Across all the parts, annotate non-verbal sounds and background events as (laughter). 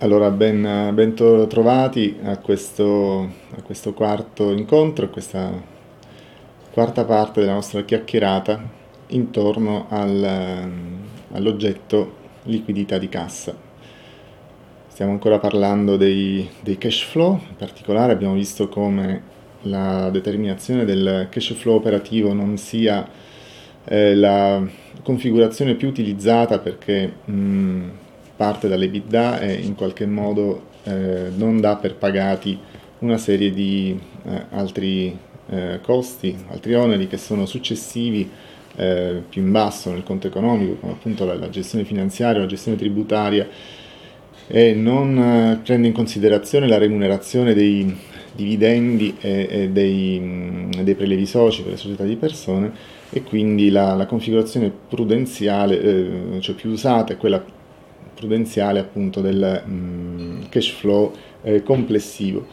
Allora, ben, ben trovati a questo, a questo, quarto incontro, a questa quarta parte della nostra chiacchierata intorno al, all'oggetto liquidità di cassa. Stiamo ancora parlando dei, dei cash flow, in particolare abbiamo visto come la determinazione del cash flow operativo non sia eh, la configurazione più utilizzata perché mh, parte dall'EBITDA e in qualche modo eh, non dà per pagati una serie di eh, altri eh, costi, altri oneri che sono successivi eh, più in basso nel conto economico, come appunto la, la gestione finanziaria, la gestione tributaria, e non eh, prende in considerazione la remunerazione dei dividendi e, e dei, mh, dei, prelevi soci per le società di persone e quindi la, la configurazione prudenziale, eh, cioè più usata è quella prudenziale appunto del mh, cash flow eh, complessivo.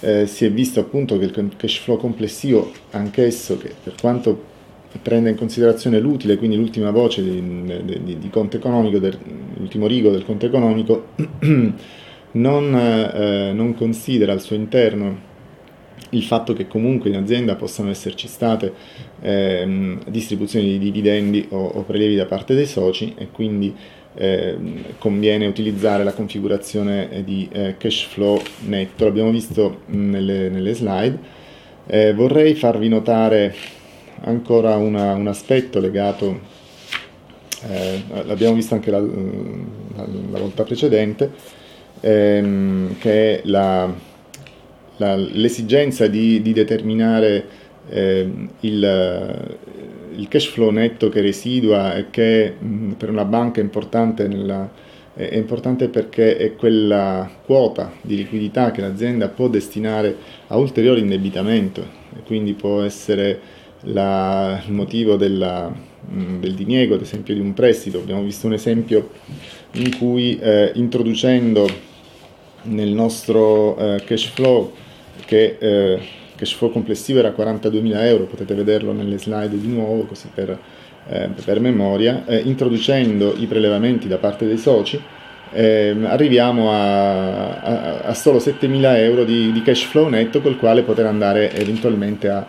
Eh, si è visto appunto che il cash flow complessivo, anch'esso, che per quanto prende in considerazione l'utile, quindi l'ultima voce di, di, di conto economico, del, l'ultimo rigo del conto economico, (clears throat) non, eh, non considera al suo interno il fatto che comunque in azienda possano esserci state eh, distribuzioni di dividendi o, o, prelievi da parte dei soci e quindi eh, conviene utilizzare la configurazione di eh, cash flow netto, l'abbiamo visto nelle, nelle slide. Eh, vorrei farvi notare ancora una, un aspetto legato, eh, l'abbiamo visto anche la, la, la volta precedente, ehm, che è la, l'esigenza di, di determinare eh, il, il cash flow netto che residua e che mh, per una banca è importante, nella, è importante perché è quella quota di liquidità che l'azienda può destinare a ulteriore indebitamento e quindi può essere la, il motivo della, mh, del diniego, ad esempio, di un prestito. Abbiamo visto un esempio in cui eh, introducendo nel nostro eh, cash flow che eh, cash flow complessivo era 42.000 euro, potete vederlo nelle slide di nuovo così per, eh, per memoria, eh, introducendo i prelevamenti da parte dei soci eh, arriviamo a, a, a, solo 7.000 euro di, di, cash flow netto col quale poter andare eventualmente a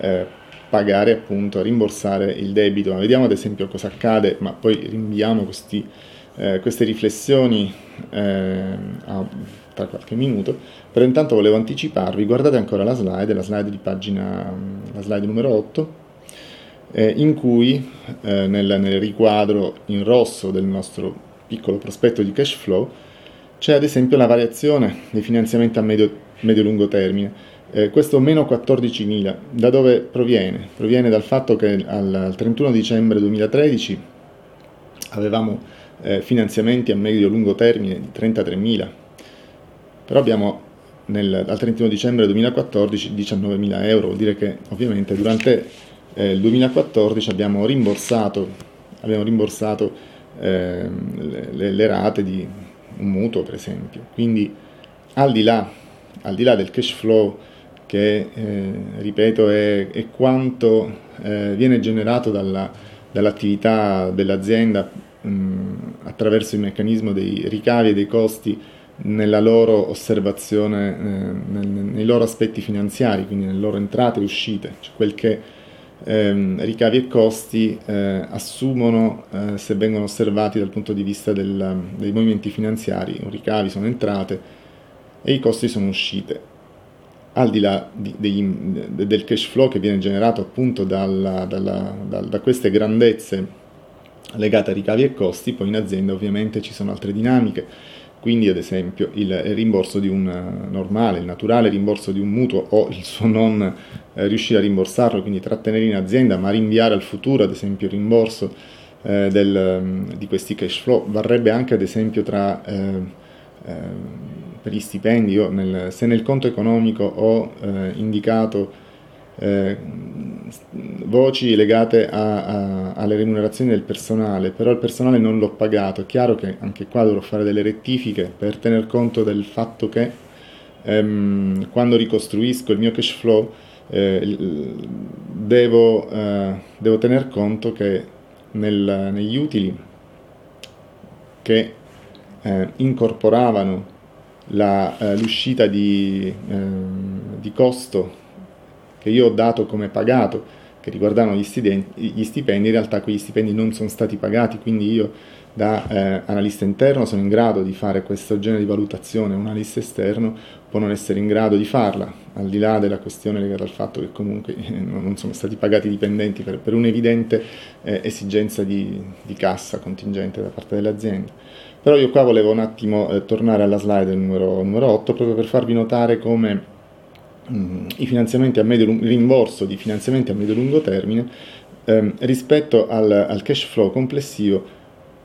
eh, pagare appunto, a rimborsare il debito. Ma vediamo ad esempio cosa accade, ma poi rinviamo questi, eh, queste riflessioni eh, a tra qualche minuto, però intanto volevo anticiparvi, guardate ancora la slide, la slide di pagina, la slide numero 8, eh, in cui eh, nel, nel, riquadro in rosso del nostro piccolo prospetto di cash flow c'è ad esempio la variazione dei finanziamenti a medio, medio-lungo termine. Eh, questo meno 14.000, da dove proviene? Proviene dal fatto che al, al 31 dicembre 2013 avevamo eh, finanziamenti a medio-lungo termine di 33.000 però abbiamo nel, al 31 dicembre 2014 19.000 euro, vuol dire che ovviamente durante eh, il 2014 abbiamo rimborsato, abbiamo rimborsato eh, le, le, rate di un mutuo per esempio, quindi al di là, al di là del cash flow che eh, ripeto è, è quanto eh, viene generato dalla, dall'attività dell'azienda mh, attraverso il meccanismo dei ricavi e dei costi nella loro osservazione, eh, nel, nei loro aspetti finanziari, quindi nelle loro entrate e uscite, cioè quel che ehm, ricavi e costi eh, assumono eh, se vengono osservati dal punto di vista del, dei movimenti finanziari, i ricavi sono entrate e i costi sono uscite. Al di là di, degli, del cash flow che viene generato appunto dalla, dalla, da, da queste grandezze legate a ricavi e costi, poi in azienda ovviamente ci sono altre dinamiche quindi ad esempio il rimborso di un eh, normale, il naturale rimborso di un mutuo o il suo non eh, riuscire a rimborsarlo, quindi trattenere in azienda ma rinviare al futuro ad esempio il rimborso eh, del, mm, di questi cash flow, varrebbe anche ad esempio tra, eh, eh, per gli stipendi, nel, se nel conto economico ho indicato voci legate a, a, alle remunerazioni del personale, però il personale non l'ho pagato, è chiaro che anche qua dovrò fare delle rettifiche per tener conto del fatto che ehm, quando ricostruisco il mio cash flow eh, devo, eh, devo, tener conto che nel, negli utili che eh, incorporavano la, eh, l'uscita di, ehm, di, costo che io ho dato come pagato, che riguardavano gli stipendi, gli stipendi, in realtà quegli stipendi non sono stati pagati, quindi io da eh, analista interno sono in grado di fare questo genere di valutazione, un analista esterno può non essere in grado di farla, al di là della questione legata al fatto che comunque eh, non sono stati pagati i dipendenti per, per un'evidente eh, esigenza di, di, cassa contingente da parte dell'azienda. Però io qua volevo un attimo eh, tornare alla slide numero, numero 8 proprio per farvi notare come i finanziamenti a medio rimborso di finanziamenti a medio-lungo termine ehm, rispetto al, al cash flow complessivo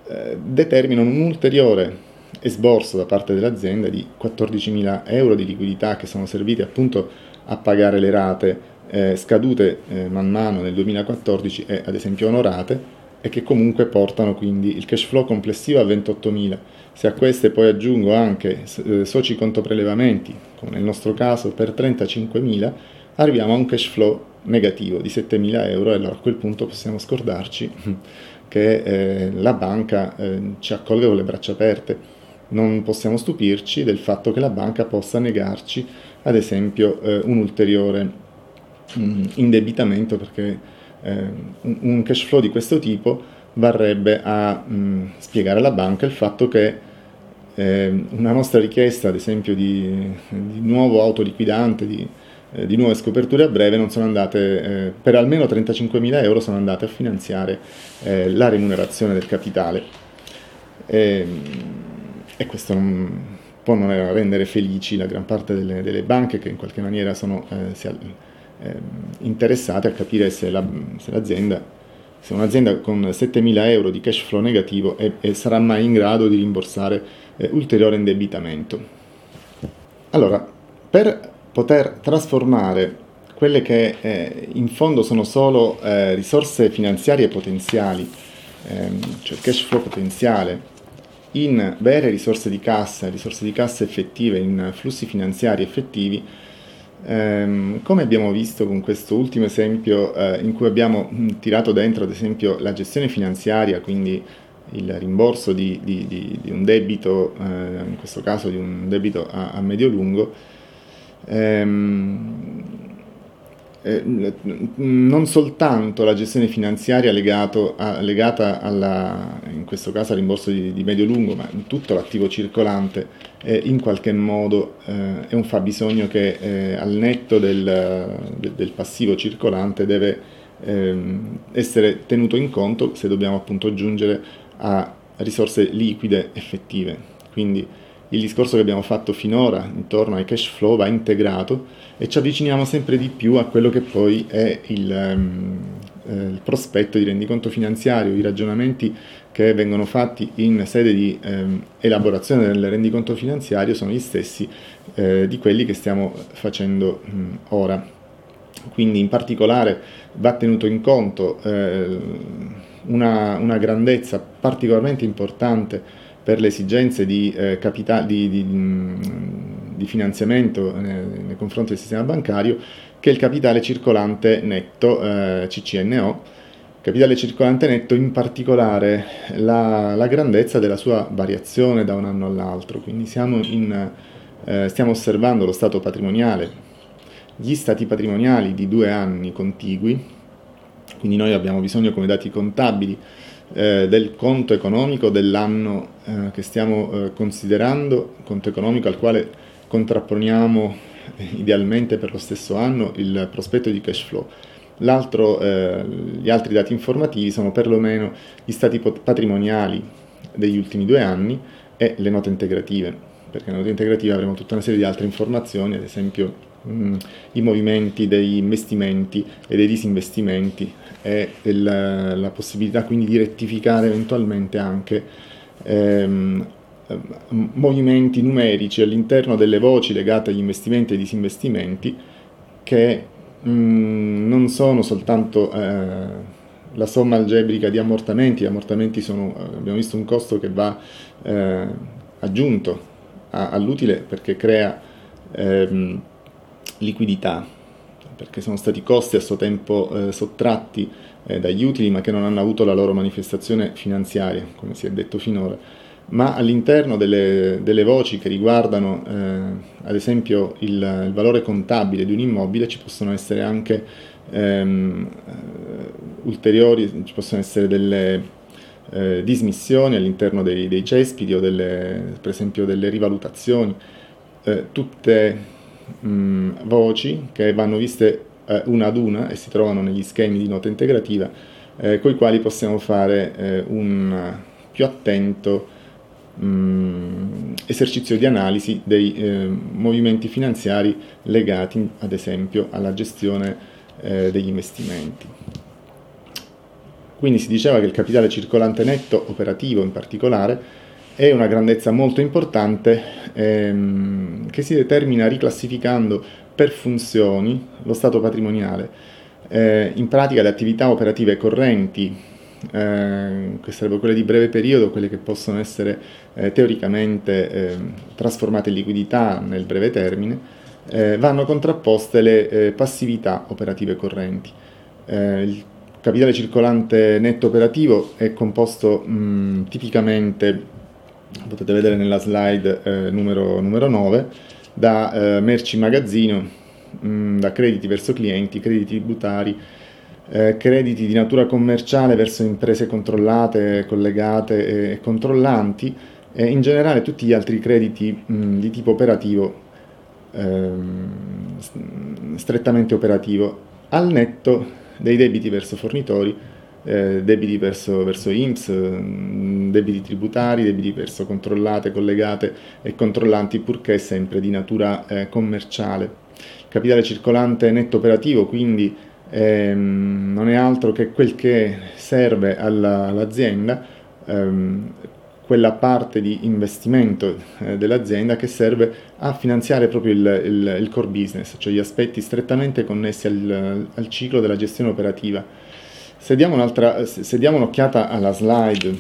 eh, determinano un ulteriore esborso da parte dell'azienda di 14.000 euro di liquidità che sono serviti appunto a pagare le rate eh, scadute eh, man mano nel 2014 e ad esempio onorate e che comunque portano quindi il cash flow complessivo a 28.000. Se a queste poi aggiungo anche eh, soci conto prelevamenti, come nel nostro caso per 35.000, arriviamo a un cash flow negativo di 7.000 euro e allora a quel punto possiamo scordarci (laughs) che eh, la banca eh, ci accolga con le braccia aperte. Non possiamo stupirci del fatto che la banca possa negarci, ad esempio, eh, un ulteriore mh, mm, indebitamento perché eh, un, un, cash flow di questo tipo varrebbe a mh, mm, spiegare alla banca il fatto che eh, una nostra richiesta, ad esempio, di, di nuovo autoliquidante, di, eh, di nuove scoperture a breve non sono andate, eh, per almeno 35.000 euro sono andate a finanziare eh, la remunerazione del capitale. E, e questo non, può non rendere felici la gran parte delle, delle banche che in qualche maniera sono eh, si, eh, interessate a capire se, la, se l'azienda se un'azienda con 7.000 euro di cash flow negativo è, è, sarà mai in grado di rimborsare eh, ulteriore indebitamento. Allora, per poter trasformare quelle che eh, in fondo sono solo eh, risorse finanziarie potenziali, ehm, cioè cash flow potenziale, in vere risorse di cassa, risorse di cassa effettive, in flussi finanziari effettivi, ehm, come abbiamo visto con questo ultimo esempio eh, in cui abbiamo mh, tirato dentro ad esempio la gestione finanziaria, quindi il rimborso di, di, di, di un debito, eh, in questo caso di un debito a, a medio-lungo, ehm, eh, non soltanto la gestione finanziaria a, legata alla, in questo caso al rimborso di, di medio-lungo, ma tutto l'attivo circolante eh, in qualche modo eh, è un fabbisogno che eh, al netto del, del, passivo circolante deve ehm, essere tenuto in conto se dobbiamo appunto giungere a risorse liquide effettive. Quindi il discorso che abbiamo fatto finora intorno ai cash flow va integrato e ci avviciniamo sempre di più a quello che poi è il, um, eh, il prospetto di rendiconto finanziario, i ragionamenti che vengono fatti in sede di um, elaborazione del rendiconto finanziario sono gli stessi eh, di quelli che stiamo facendo um, ora. Quindi in particolare va tenuto in conto eh, una, una grandezza particolarmente importante per le esigenze di, eh, capita- di, di, mm, di finanziamento eh, nei confronti del sistema bancario, che il capitale circolante netto eh, CCNO. Capitale circolante netto in particolare la, la, grandezza della sua variazione da un anno all'altro, quindi in, eh, stiamo osservando lo stato patrimoniale, gli stati patrimoniali di due anni contigui, quindi noi abbiamo bisogno come dati contabili eh, del conto economico dell'anno eh, che stiamo eh, considerando, conto economico al quale contrapponiamo eh, idealmente per lo stesso anno il prospetto di cash flow. Eh, gli altri dati informativi sono perlomeno gli stati patrimoniali degli ultimi due anni e le note integrative, perché nelle note integrative avremo tutta una serie di altre informazioni, ad esempio mh, i movimenti degli investimenti e dei disinvestimenti e il, la possibilità quindi di rettificare eventualmente anche ehm, movimenti numerici all'interno delle voci legate agli investimenti e ai disinvestimenti che mh, non sono soltanto eh, la somma algebrica di ammortamenti, gli ammortamenti sono, abbiamo visto, un costo che va eh, aggiunto a, all'utile perché crea ehm, liquidità, perché sono stati costi a suo tempo eh, sottratti eh, dagli utili ma che non hanno avuto la loro manifestazione finanziaria, come si è detto finora. ma all'interno delle, delle voci che riguardano eh, ad esempio il, il, valore contabile di un immobile ci possono essere anche ehm, ulteriori, ci possono essere delle eh, dismissioni all'interno dei, dei cespiti o delle, per esempio delle rivalutazioni, eh, tutte mh, voci che vanno viste eh, una ad una e si trovano negli schemi di nota integrativa eh, con i quali possiamo fare eh, un più attento mh, esercizio di analisi dei eh, movimenti finanziari legati ad esempio alla gestione degli investimenti. Quindi si diceva che il capitale circolante netto, operativo in particolare, è una grandezza molto importante ehm, che si determina riclassificando per funzioni lo stato patrimoniale. Eh, in pratica le attività operative correnti, eh, che sarebbero quelle di breve periodo, quelle che possono essere eh, teoricamente ehm, trasformate in liquidità nel breve termine, eh, vanno contrapposte le eh, passività operative correnti. Eh, il capitale circolante netto operativo è composto mh, tipicamente, potete vedere nella slide eh, numero, numero, 9, da eh, merci magazzino, mh, da crediti verso clienti, crediti tributari, eh, crediti di natura commerciale verso imprese controllate, collegate e controllanti e in generale tutti gli altri crediti mh, di tipo operativo, ehm, strettamente operativo, al netto dei debiti verso fornitori, eh, debiti verso, verso IMSS, mm, debiti tributari, debiti verso controllate, collegate e controllanti, purché sempre di natura eh, commerciale. Capitale circolante netto operativo, quindi ehm, non è altro che quel che serve alla, all'azienda ehm, quella parte di investimento eh, dell'azienda che serve a finanziare proprio il, il, il, core business, cioè gli aspetti strettamente connessi al, al ciclo della gestione operativa. Se diamo, se diamo un'occhiata alla slide,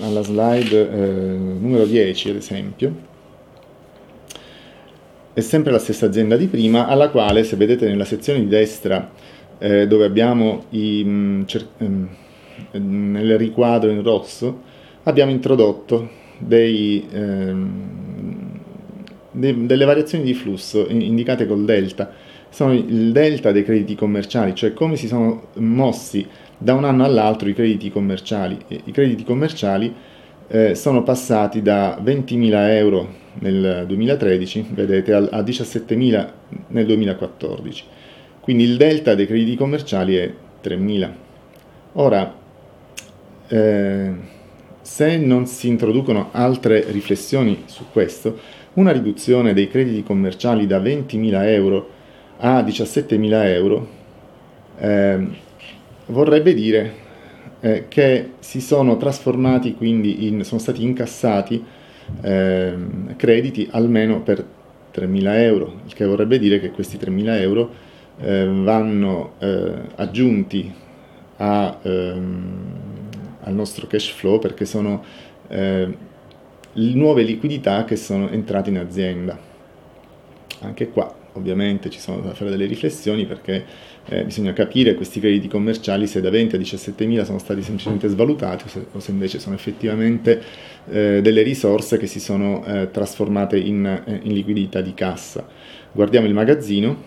alla slide eh, numero 10 ad esempio, è sempre la stessa azienda di prima, alla quale se vedete nella sezione di destra eh, dove abbiamo i, mh, mm, cer- mh, mm, nel riquadro in rosso, abbiamo introdotto dei, ehm, de, delle variazioni di flusso indicate col delta. Sono il delta dei crediti commerciali, cioè come si sono mossi da un anno all'altro i crediti commerciali. I crediti commerciali eh, sono passati da 20.000 euro nel 2013, vedete, a, a 17.000 nel 2014. Quindi il delta dei crediti commerciali è 3.000. Ora, eh, se non si introducono altre riflessioni su questo, una riduzione dei crediti commerciali da 20.000 euro a 17.000 euro eh, vorrebbe dire eh, che si sono trasformati, quindi in, sono stati incassati eh, crediti almeno per 3.000 euro, il che vorrebbe dire che questi 3.000 euro eh, vanno aggiunti a ehm, al nostro cash flow perché sono eh, nuove liquidità che sono entrate in azienda. Anche qua ovviamente ci sono da fare delle riflessioni perché eh, bisogna capire questi crediti commerciali se da 20 a 17 mila sono stati semplicemente svalutati o se, o se invece sono effettivamente eh, delle risorse che si sono eh, trasformate in, eh, in, liquidità di cassa. Guardiamo il magazzino,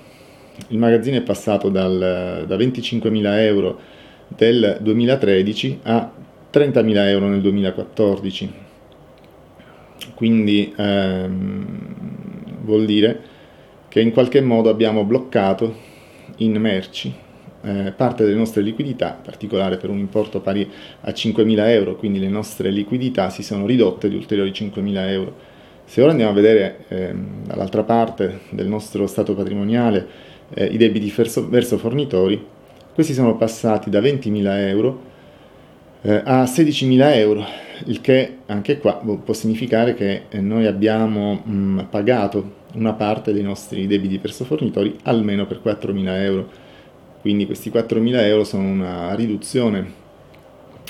il magazzino è passato dal, da 25 mila euro del 2013 a 30.000 euro nel 2014. Quindi ehm, vuol dire che in qualche modo abbiamo bloccato in merci eh, parte delle nostre liquidità, in particolare per un importo pari a 5.000 euro, quindi le nostre liquidità si sono ridotte di ulteriori 5.000 euro. Se ora andiamo a vedere eh, dall'altra parte del nostro stato patrimoniale eh, i debiti verso, verso fornitori, questi sono passati da 20.000 euro eh, a 16.000 euro, il che anche qua può significare che eh, noi abbiamo mh, pagato una parte dei nostri debiti verso fornitori almeno per 4.000 euro. Quindi questi 4.000 euro sono una riduzione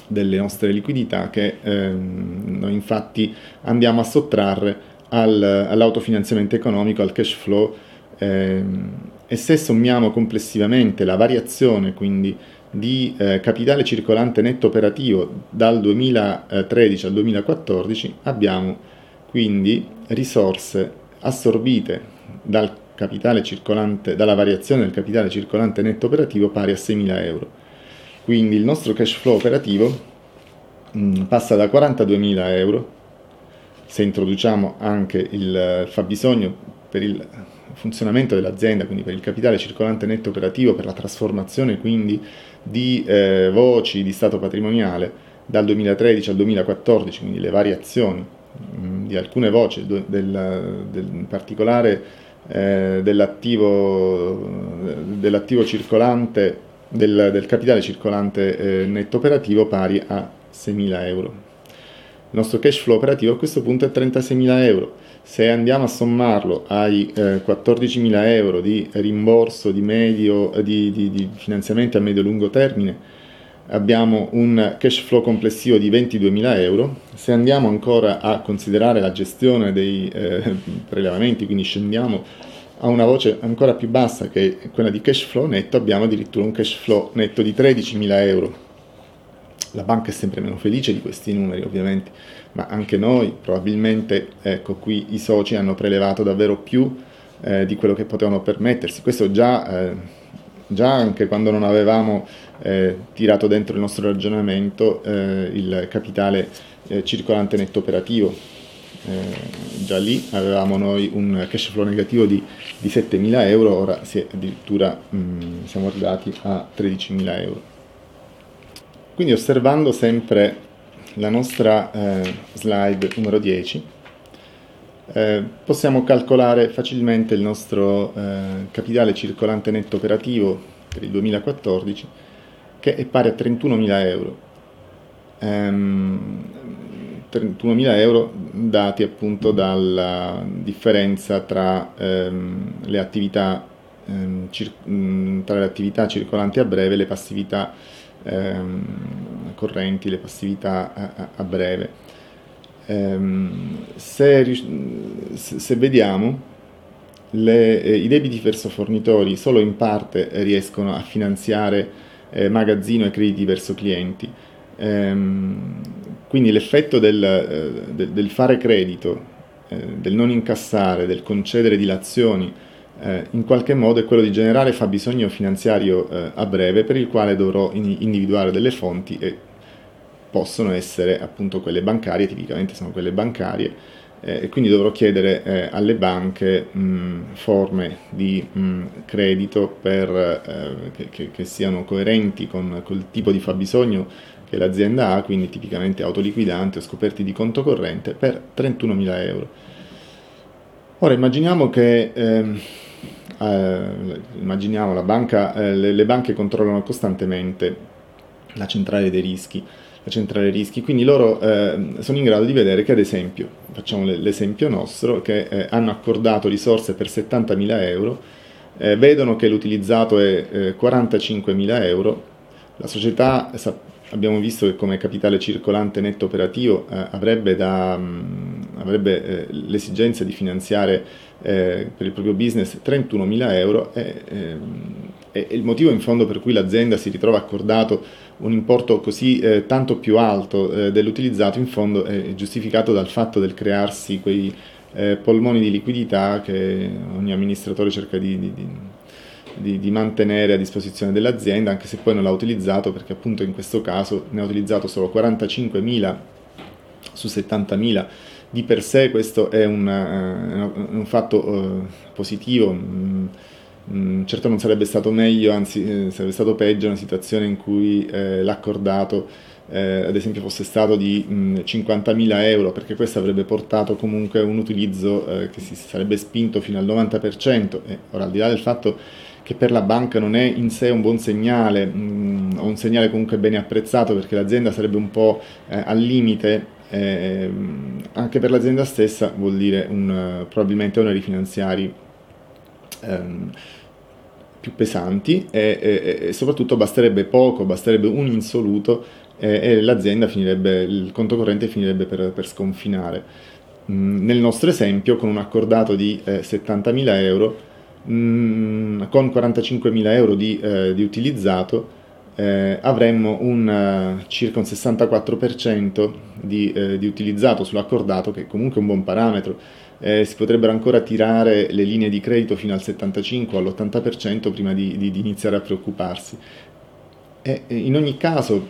delle nostre liquidità che ehm, noi infatti andiamo a sottrarre al, all'autofinanziamento economico, al cash flow ehm, e se sommiamo complessivamente la variazione quindi di eh, capitale circolante netto operativo dal 2013 al 2014 abbiamo quindi risorse assorbite dal dalla variazione del capitale circolante netto operativo pari a 6.000 euro. Quindi il nostro cash flow operativo mh, mm, passa da 42.000 euro, se introduciamo anche il fabbisogno per il funzionamento dell'azienda, quindi per il capitale circolante netto operativo, per la trasformazione quindi di eh, voci di stato patrimoniale dal 2013 al 2014, quindi le variazioni di alcune voci, del, del, in particolare eh, dell'attivo, dell'attivo, circolante, del, del, capitale circolante eh, netto operativo pari a 6.000 euro. Il nostro cash flow operativo a questo punto è 36.000 euro. Se andiamo a sommarlo ai eh, 14.000 euro di rimborso di, medio, di, di, di finanziamenti a medio-lungo termine, abbiamo un cash flow complessivo di 22.000 euro. Se andiamo ancora a considerare la gestione dei eh, prelevamenti, quindi scendiamo a una voce ancora più bassa che quella di cash flow netto, abbiamo addirittura un cash flow netto di 13.000 euro. La banca è sempre meno felice di questi numeri ovviamente, ma anche noi probabilmente, ecco qui i soci hanno prelevato davvero più eh, di quello che potevano permettersi. Questo già, eh, già anche quando non avevamo eh, tirato dentro il nostro ragionamento eh, il capitale eh, circolante netto operativo. Eh, già lì avevamo noi un cash flow negativo di, di 7.000 euro, ora si addirittura mh, mm, siamo arrivati a 13.000 euro. Quindi osservando sempre la nostra eh, slide numero 10, eh, possiamo calcolare facilmente il nostro eh, capitale circolante netto operativo per il 2014 che è pari a 31.000 euro. Ehm, 31.000 euro dati appunto dalla differenza tra, ehm, le, attività, ehm, cir- mm, tra le attività circolanti a breve e le passività ehm, correnti, le passività a, a breve. Ehm, se, se, vediamo, le, eh, i debiti verso fornitori solo in parte riescono a finanziare eh, magazzino e crediti verso clienti. Ehm, quindi l'effetto del, eh, del, del fare credito, eh, del non incassare, del concedere dilazioni, eh, in qualche modo è quello di generare fabbisogno finanziario a breve per il quale dovrò in, individuare delle fonti e possono essere appunto quelle bancarie, tipicamente sono quelle bancarie, eh, e quindi dovrò chiedere eh, alle banche mh, forme di mh, credito per, eh, che, che, siano coerenti con quel tipo di fabbisogno che l'azienda ha, quindi tipicamente autoliquidante o scoperti di conto corrente, per 31.000 euro. Ora immaginiamo che ehm, eh, immaginiamo banca, eh, le, le banche controllano costantemente la centrale dei rischi centrale rischi, quindi loro eh, sono in grado di vedere che ad esempio, facciamo l'esempio nostro, che eh, hanno accordato risorse per 70.000 euro, eh, vedono che l'utilizzato è 45.000 eh, euro, la società abbiamo visto che come capitale circolante netto operativo eh, avrebbe, da, mh, mm, avrebbe eh, l'esigenza di finanziare per il proprio business 31.000 euro e, e, il motivo in fondo per cui l'azienda si ritrova accordato un importo così eh, tanto più alto eh, dell'utilizzato in fondo è giustificato dal fatto del crearsi quei eh, polmoni di liquidità che ogni amministratore cerca di, di, di, di, mantenere a disposizione dell'azienda, anche se poi non l'ha utilizzato perché appunto in questo caso ne ha utilizzato solo 45.000 su 70.000. Di per sé questo è un, uh, un fatto uh, positivo. Mm, Mm, certo non sarebbe stato meglio, anzi eh, sarebbe stato peggio una situazione in cui eh, l'accordato eh, ad esempio fosse stato di mh, 50.000 euro, perché questo avrebbe portato comunque un utilizzo eh, che si sarebbe spinto fino al 90%. E ora al di là del fatto che per la banca non è in sé un buon segnale, mh, o un segnale comunque bene apprezzato, perché l'azienda sarebbe un po' eh, al limite, eh, anche per l'azienda stessa vuol dire un, probabilmente oneri finanziari ehm, più pesanti e, e, e, soprattutto basterebbe poco, basterebbe un insoluto e, e l'azienda finirebbe, il conto corrente finirebbe per, per sconfinare. Mm, nel nostro esempio, con un accordato di eh, 70.000 euro, mm, con 45.000 euro di, eh, di utilizzato, eh, avremmo un, uh, circa un 64% di, eh, di, utilizzato sull'accordato, che è comunque un buon parametro. Eh, si potrebbero ancora tirare le linee di credito fino al 75 o all'80% prima di, di, di, iniziare a preoccuparsi. E, in ogni caso,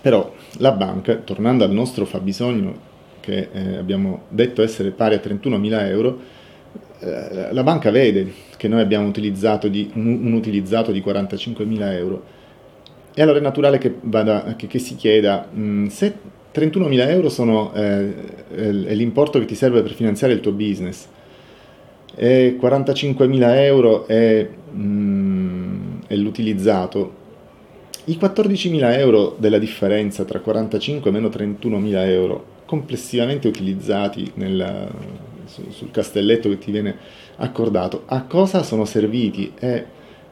però, la banca, tornando al nostro fabbisogno, che eh, abbiamo detto essere pari a 31.000 euro, eh, la banca vede che noi abbiamo utilizzato di, un, un, utilizzato di 45.000 euro e allora è naturale che, vada, che, che si chieda mh, mm, se 31.000 euro sono, eh, è l'importo che ti serve per finanziare il tuo business e 45.000 euro è, mh, mm, è l'utilizzato i 14.000 euro della differenza tra 45 e meno 31.000 euro complessivamente utilizzati nella, sul castelletto che ti viene accordato, a cosa sono serviti? E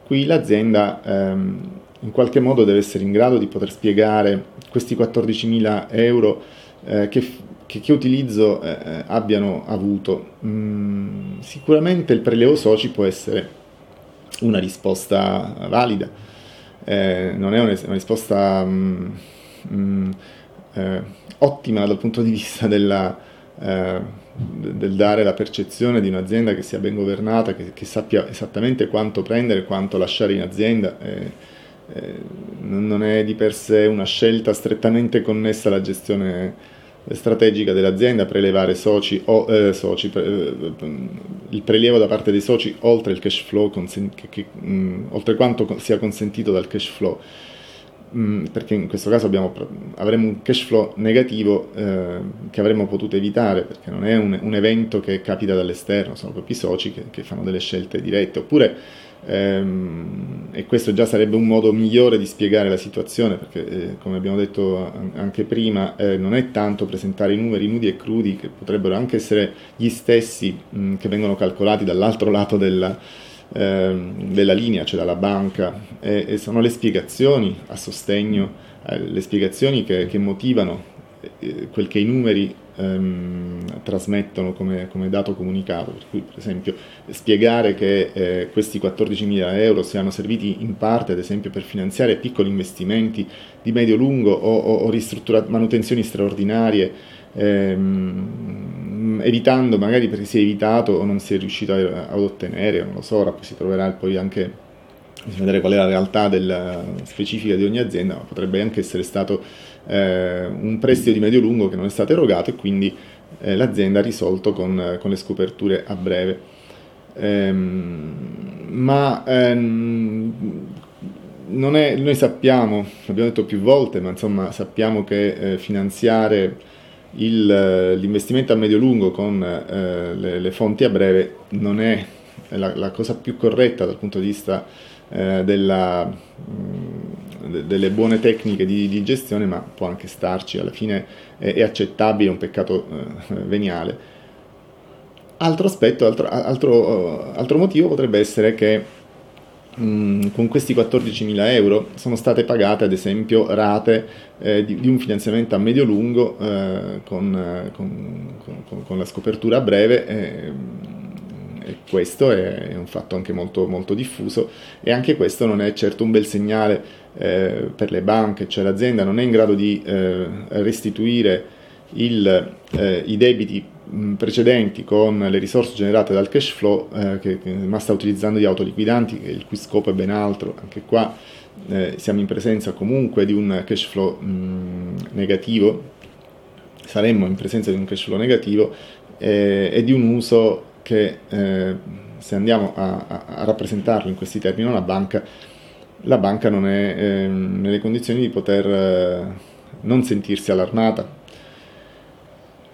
qui l'azienda ehm, in qualche modo deve essere in grado di poter spiegare questi 14.000 euro eh, che, che, che, utilizzo eh, eh, abbiano avuto. Mm, sicuramente il prelievo soci può essere una risposta valida, eh, non è una, una risposta mm, mm, eh, ottima dal punto di vista della eh, del dare la percezione di un'azienda che sia ben governata, che, che sappia esattamente quanto prendere quanto lasciare in azienda. Eh, non è di per sé una scelta strettamente connessa alla gestione strategica dell'azienda prelevare soci o eh, soci, pre, eh, il prelievo da parte dei soci oltre il cash flow, consen- che, che, mh, mm, oltre quanto sia consentito dal cash flow. Mm, perché in questo caso abbiamo, avremo un cash flow negativo eh, che avremmo potuto evitare, perché non è un, un, evento che capita dall'esterno, sono proprio i soci che, che fanno delle scelte dirette, oppure, e questo già sarebbe un modo migliore di spiegare la situazione, perché eh, come abbiamo detto anche prima, eh, non è tanto presentare i numeri nudi e crudi, che potrebbero anche essere gli stessi mm, che vengono calcolati dall'altro (laughs) lato della eh, della linea, cioè dalla banca, e, sono le spiegazioni a sostegno, eh, le spiegazioni che, che motivano quel che i numeri ehm, trasmettono come, come, dato comunicato. Per cui, per esempio, spiegare che eh, questi 14.000 euro siano serviti in parte, ad esempio, per finanziare piccoli investimenti di medio-lungo o, o, o manutenzioni straordinarie ehm, evitando magari perché si è evitato o non si è riuscito ad ottenere, non lo so, ora poi si troverà poi anche bisogna vedere qual è la realtà della, specifica di ogni azienda, ma potrebbe anche essere stato eh, un prestito di medio-lungo che non è stato erogato e quindi eh, l'azienda ha risolto con, con, le scoperture a breve. Ehm, ma ehm, è, noi sappiamo, l'abbiamo detto più volte, ma insomma sappiamo che eh, finanziare il, l'investimento a medio-lungo con eh, le, le, fonti a breve non è la, la, cosa più corretta dal punto di vista eh, della, mh, delle buone tecniche di, di, gestione, ma può anche starci, alla fine è, è accettabile, è un peccato eh, veniale. Altro aspetto, altro, altro, altro motivo potrebbe essere che Mm, con questi 14.000 euro sono state pagate ad esempio rate eh, di, di, un finanziamento a medio-lungo eh, con, eh, con, con, con, la scopertura a breve eh, e questo è, un fatto anche molto, molto, diffuso e anche questo non è certo un bel segnale eh, per le banche, cioè l'azienda non è in grado di eh, restituire il, i debiti precedenti con le risorse generate dal cash flow eh, che, ma sta utilizzando gli autoliquidanti, il cui scopo è ben altro. Anche qua eh, siamo in presenza comunque di un cash flow mh, negativo, saremmo in presenza di un cash flow negativo eh, e di un uso che eh, se andiamo a, a, rappresentarlo in questi termini una banca, la banca non è ehm, nelle condizioni di poter eh, non sentirsi allarmata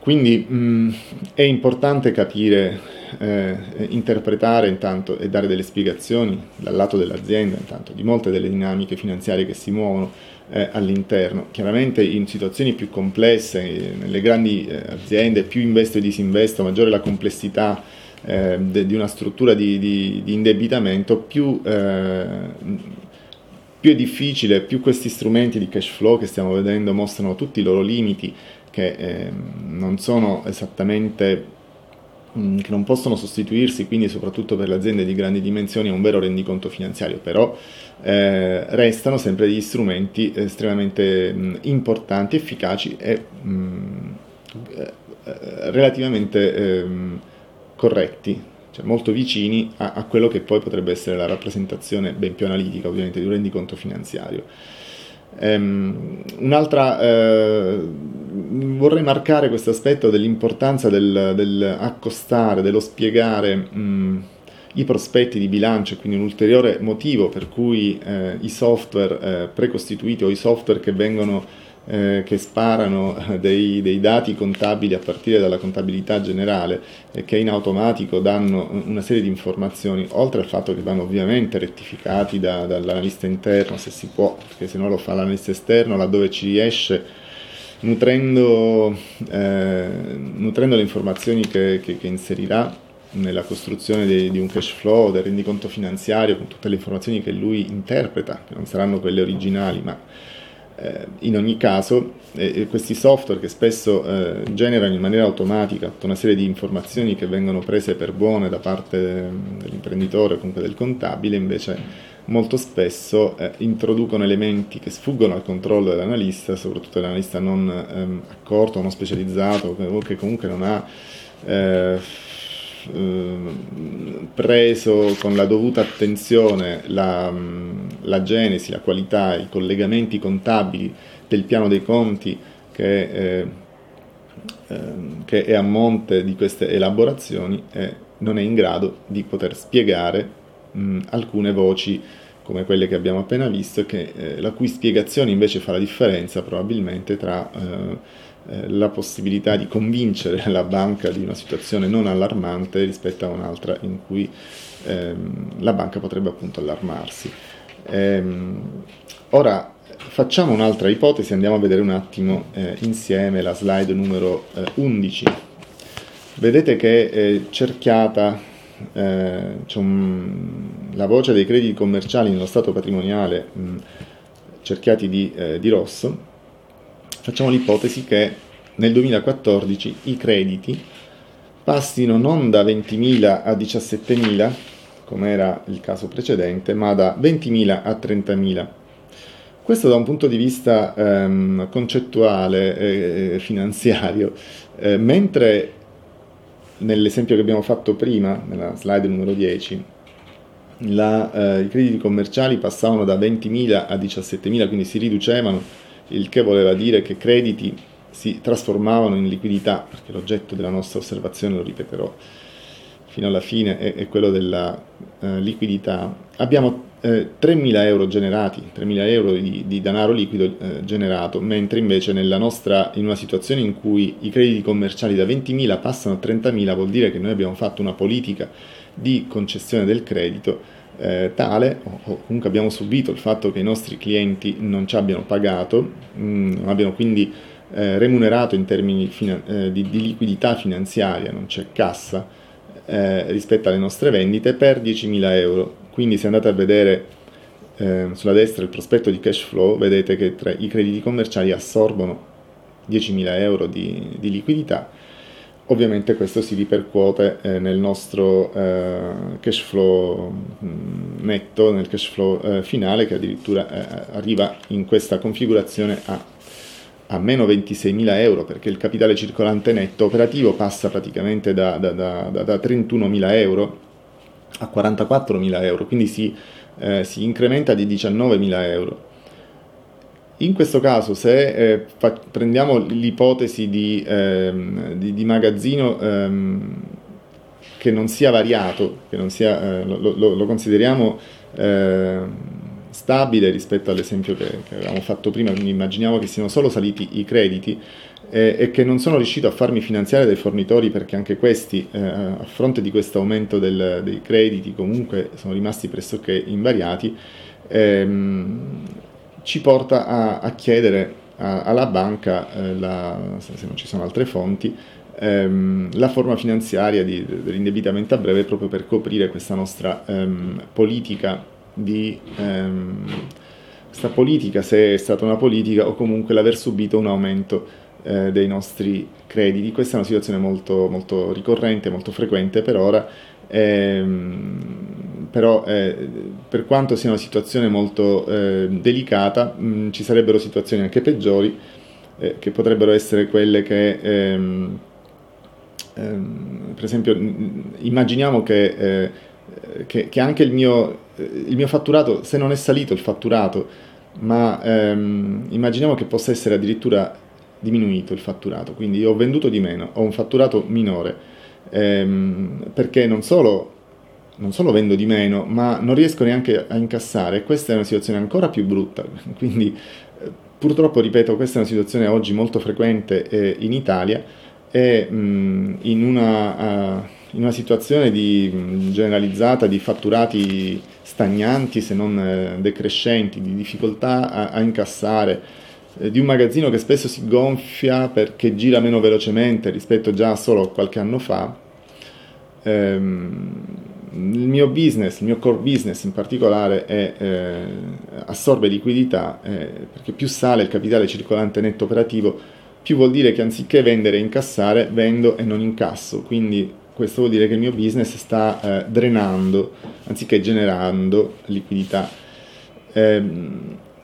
quindi mh, è importante capire, eh, interpretare intanto e dare delle spiegazioni dal lato dell'azienda, intanto di molte delle dinamiche finanziarie che si muovono eh, all'interno. Chiaramente in situazioni più complesse, eh, nelle grandi eh, aziende, più investo e disinvesto, maggiore la complessità eh, de, di una struttura di, di, di indebitamento, più eh, più è difficile, più questi strumenti di cash flow che stiamo vedendo mostrano tutti i loro limiti che eh, non sono esattamente mm, che non possono sostituirsi, quindi soprattutto per le aziende di grandi dimensioni, a un vero rendiconto finanziario, però eh, restano sempre degli strumenti estremamente mh, mm, importanti, efficaci e mh, mm, eh, relativamente eh, corretti, cioè molto vicini a, a, quello che poi potrebbe essere la rappresentazione ben più analitica ovviamente di un rendiconto finanziario. Um, un'altra, eh, vorrei marcare questo aspetto dell'importanza del, del, accostare, dello spiegare mh, i prospetti di bilancio, quindi un ulteriore motivo per cui eh, i software eh, precostituiti o i software che vengono eh, che sparano eh, dei, dei, dati contabili a partire dalla contabilità generale e che in automatico danno una serie di informazioni, oltre al fatto che vanno ovviamente rettificati da, dall'analista interno se si può, perché se no lo fa l'analista esterno, laddove ci riesce. Nutrendo, eh, nutrendo le informazioni che, che, che inserirà nella costruzione di, di, un cash flow, del rendiconto finanziario, con tutte le informazioni che lui interpreta, che non saranno quelle originali, ma eh, in ogni caso, eh, questi software che spesso eh, generano in maniera automatica tutta una serie di informazioni che vengono prese per buone da parte dell'imprenditore o comunque del contabile, invece molto spesso eh, introducono elementi che sfuggono al controllo dell'analista, soprattutto dell'analista non ehm, accorto, non specializzato o che comunque non ha eh, preso con la dovuta attenzione la, mm, la, genesi, la qualità, i collegamenti contabili del piano dei conti che, eh, eh, che è a monte di queste elaborazioni e non è in grado di poter spiegare mh, mm, alcune voci come quelle che abbiamo appena visto, che, eh, la cui spiegazione invece fa la differenza probabilmente tra eh, eh, la possibilità di convincere la banca di una situazione non allarmante rispetto a un'altra in cui ehm, la banca potrebbe appunto allarmarsi. Ehm, ora facciamo un'altra ipotesi, andiamo a vedere un attimo eh, insieme la slide numero eh, 11. Vedete che è cerchiata eh, un, la voce dei crediti commerciali nello stato patrimoniale mh, cerchiati di, eh, di rosso facciamo l'ipotesi che nel 2014 i crediti passino non da 20.000 a 17.000, come era il caso precedente, ma da 20.000 a 30.000. Questo da un punto di vista ehm, concettuale e finanziario, eh, mentre nell'esempio che abbiamo fatto prima, nella slide numero 10, la, eh, i crediti commerciali passavano da 20.000 a 17.000, quindi si riducevano il che voleva dire che crediti si trasformavano in liquidità, perché l'oggetto della nostra osservazione, lo ripeterò fino alla fine, è, è quello della eh, liquidità. Abbiamo eh, 3.000 euro generati, 3.000 euro di, di denaro liquido eh, generato, mentre invece nostra, in una situazione in cui i crediti commerciali da 20.000 passano a 30.000 vuol dire che noi abbiamo fatto una politica di concessione del credito eh, tale, o comunque abbiamo subito il fatto che i nostri clienti non ci abbiano pagato, mh, mm, non abbiano quindi eh, remunerato in termini fina- eh, di, di, liquidità finanziaria, non c'è cassa eh, rispetto alle nostre vendite, per 10.000 euro. Quindi se andate a vedere eh, sulla destra il prospetto di cash flow, vedete che i crediti commerciali assorbono 10.000 euro di, di liquidità Ovviamente questo si ripercuote eh, nel nostro eh, cash flow mm, netto, nel cash flow eh, finale che addirittura eh, arriva in questa configurazione a, a meno 26.000 euro perché il capitale circolante netto operativo passa praticamente da, da, da, da 31.000 euro a 44.000 euro, quindi si, eh, si incrementa di 19.000 euro. In questo caso, se eh, fa, prendiamo l'ipotesi di, ehm, di, di magazzino ehm, che non sia variato, che non sia, eh, lo, lo, lo, consideriamo eh, stabile rispetto all'esempio che, che, avevamo fatto prima, quindi immaginiamo che siano solo saliti i crediti e che non sono riuscito a farmi finanziare dai fornitori perché anche questi, eh, a fronte di questo aumento dei crediti, comunque sono rimasti pressoché invariati. Ehm, ci porta a, a chiedere a, alla banca, eh, la, se non ci sono altre fonti, ehm, la forma finanziaria di, dell'indebitamento a breve proprio per coprire questa nostra ehm, politica di ehm, questa politica, se è stata una politica o comunque l'aver subito un aumento eh, dei nostri crediti. Questa è una situazione molto, molto ricorrente, molto frequente per ora, però eh, per quanto sia una situazione molto eh, delicata, mh, ci sarebbero situazioni anche peggiori, eh, che potrebbero essere quelle che... Ehm, ehm, per esempio, immaginiamo che, eh, che, che anche il mio, il mio fatturato, se non è salito il fatturato, ma ehm, immaginiamo che possa essere addirittura diminuito il fatturato, quindi ho venduto di meno, ho un fatturato minore, ehm, perché non solo, non solo, vendo di meno, ma non riesco neanche a incassare, questa è una situazione ancora più brutta, (laughs) quindi eh, purtroppo, ripeto, questa è una situazione oggi molto frequente eh, in Italia. E mh, in, una, uh, in, una, situazione di, mh, generalizzata di fatturati stagnanti se non eh, decrescenti, di difficoltà a, a incassare, di un magazzino che spesso si gonfia perché gira meno velocemente rispetto già a solo qualche anno fa. Ehm, il mio business, il mio core business in particolare, è, eh, assorbe liquidità eh, perché più sale il capitale circolante netto operativo, più vuol dire che anziché vendere e incassare, vendo e non incasso. Quindi questo vuol dire che il mio business sta eh, drenando anziché generando liquidità. Eh,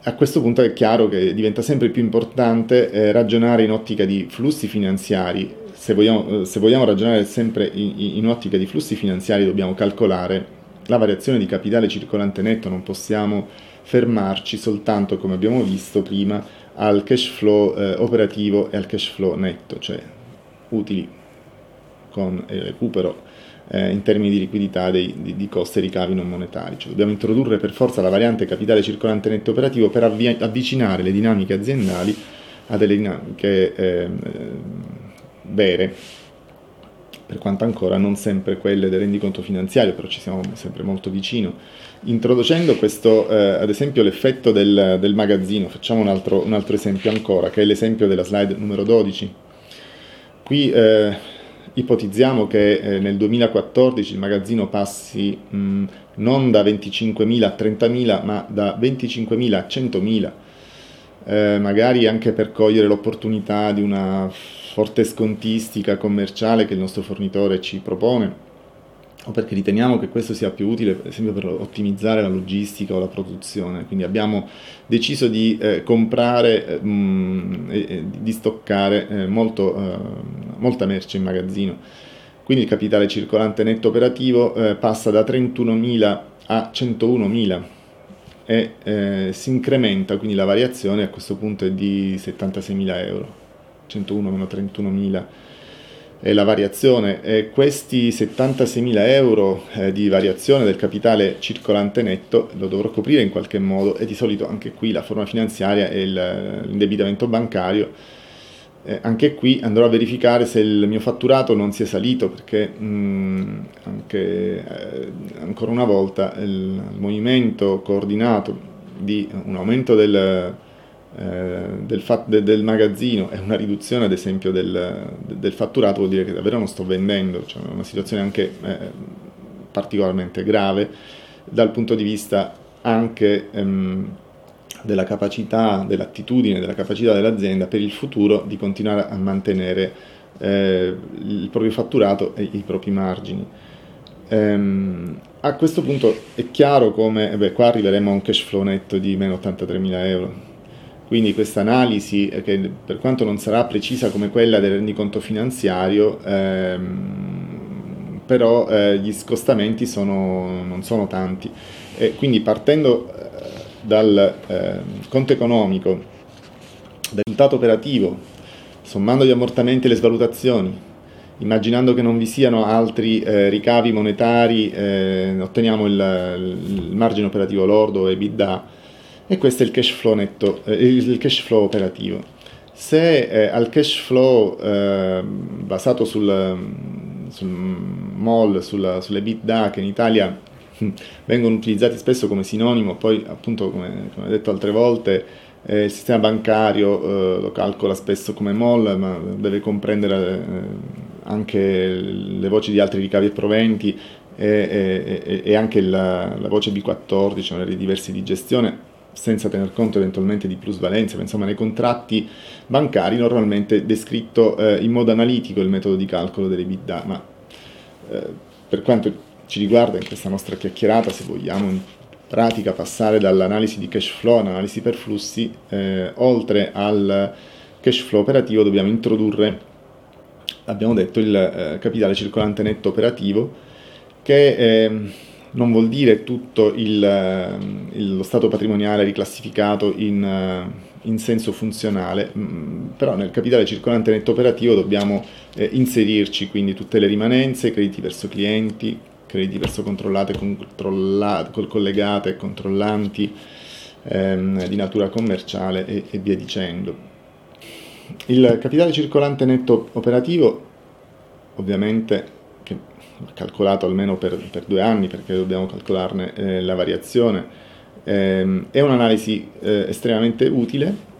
a questo punto è chiaro che diventa sempre più importante eh, ragionare in ottica di flussi finanziari. Se vogliamo, eh, se vogliamo ragionare sempre in, in, ottica di flussi finanziari dobbiamo calcolare la variazione di capitale circolante netto, non possiamo fermarci soltanto, come abbiamo visto prima, al cash flow eh, operativo e al cash flow netto, cioè utili con il recupero eh, in termini di liquidità dei, di, di, costi e ricavi non monetari. Cioè, dobbiamo introdurre per forza la variante capitale circolante netto operativo per avvi- avvicinare le dinamiche aziendali a delle dinamiche eh, vere, per quanto ancora non sempre quelle del rendiconto finanziario, però ci siamo sempre molto vicino. Introducendo questo, eh, ad esempio, l'effetto del, del magazzino, facciamo un altro, un altro, esempio ancora, che è l'esempio della slide numero 12. Qui eh, ipotizziamo che eh, nel 2014 il magazzino passi mh, non da 25.000 a 30.000 ma da 25.000 a 100.000, eh, magari anche per cogliere l'opportunità di una forte scontistica commerciale che il nostro fornitore ci propone o perché riteniamo che questo sia più utile, per esempio per ottimizzare la logistica o la produzione. Quindi abbiamo deciso di eh, comprare mh, e di stoccare eh, molto, eh, molta merce in magazzino. Quindi il capitale circolante netto operativo eh, passa da 31.000 a 101.000 e eh, si incrementa, quindi la variazione a questo punto è di 76.000 euro, 101 meno 31.000 e la variazione. E questi 76.000 euro eh, di variazione del capitale circolante netto lo dovrò coprire in qualche modo e di solito anche qui la forma finanziaria e l'indebitamento bancario. Eh, anche qui andrò a verificare se il mio fatturato non si è salito perché mh, mm, anche, eh, ancora una volta il movimento coordinato di un aumento del, eh, del, fat, de, del, magazzino e una riduzione ad esempio del, del, fatturato vuol dire che davvero non sto vendendo, cioè una situazione anche eh, particolarmente grave dal punto di vista anche ehm, della capacità, dell'attitudine, della capacità dell'azienda per il futuro di continuare a mantenere eh, il proprio fatturato e i propri margini. Ehm, a questo punto è chiaro come, beh, qua arriveremo a un cash flow netto di meno 83.000 euro, quindi questa analisi, eh, che per quanto non sarà precisa come quella del rendiconto finanziario, ehm, però eh, gli scostamenti sono, non sono tanti. E quindi partendo eh, dal eh, conto economico, dal risultato operativo, sommando gli ammortamenti e le svalutazioni, immaginando che non vi siano altri eh, ricavi monetari, eh, otteniamo il, il, margine operativo lordo EBITDA e questo è il cash flow netto, eh, il cash flow operativo. Se eh, al cash flow eh, basato sul, sul MOL, sulla, sulle BitDA che in Italia vengono utilizzati spesso come sinonimo, poi appunto come, come detto altre volte eh, il sistema bancario eh, lo calcola spesso come MOL, ma deve comprendere eh, anche le voci di altri ricavi e proventi e, e, e anche la, la voce B14, le diversi di gestione senza tener conto eventualmente di plusvalenza, insomma nei contratti bancari normalmente è descritto eh, in modo analitico il metodo di calcolo delle bidda, ma eh, per quanto ci riguarda in questa nostra chiacchierata, se vogliamo in pratica passare dall'analisi di cash flow all'analisi per flussi, eh, oltre al cash flow operativo dobbiamo introdurre, abbiamo detto, il eh, capitale circolante netto operativo, che ehm, non vuol dire tutto il, il, lo stato patrimoniale riclassificato in, eh, in senso funzionale, mm, però nel capitale circolante netto operativo dobbiamo eh, inserirci quindi tutte le rimanenze, crediti verso clienti, crediti verso controllate, controlla, collegate controllanti ehm, di natura commerciale e, e via dicendo. Il capitale circolante netto operativo, ovviamente, calcolato almeno per, per due anni perché dobbiamo calcolarne eh, la variazione, ehm, è un'analisi eh, estremamente utile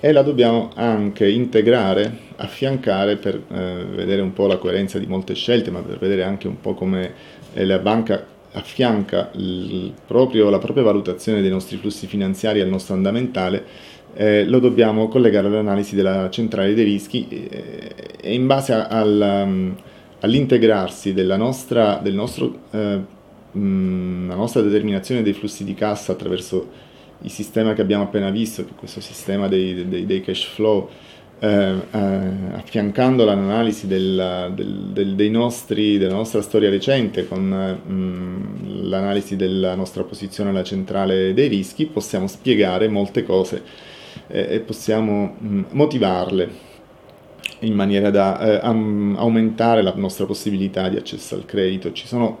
e la dobbiamo anche integrare, affiancare per eh, vedere un po' la coerenza di molte scelte, ma per vedere anche un po' come eh, la banca affianca proprio, la propria valutazione dei nostri flussi finanziari al nostro andamentale, eh, lo dobbiamo collegare all'analisi della centrale dei rischi eh, e in base al, all'integrarsi della nostra, del nostro, eh, mh, mm, nostra determinazione dei flussi di cassa attraverso il sistema che abbiamo appena visto, che è questo sistema dei, dei, dei cash flow, eh, eh, affiancando l'analisi del, del, del, nostri, della nostra storia recente con mh, mm, l'analisi della nostra posizione alla centrale dei rischi, possiamo spiegare molte cose eh, e possiamo mh, mm, motivarle in maniera da eh, am- aumentare la nostra possibilità di accesso al credito. Ci sono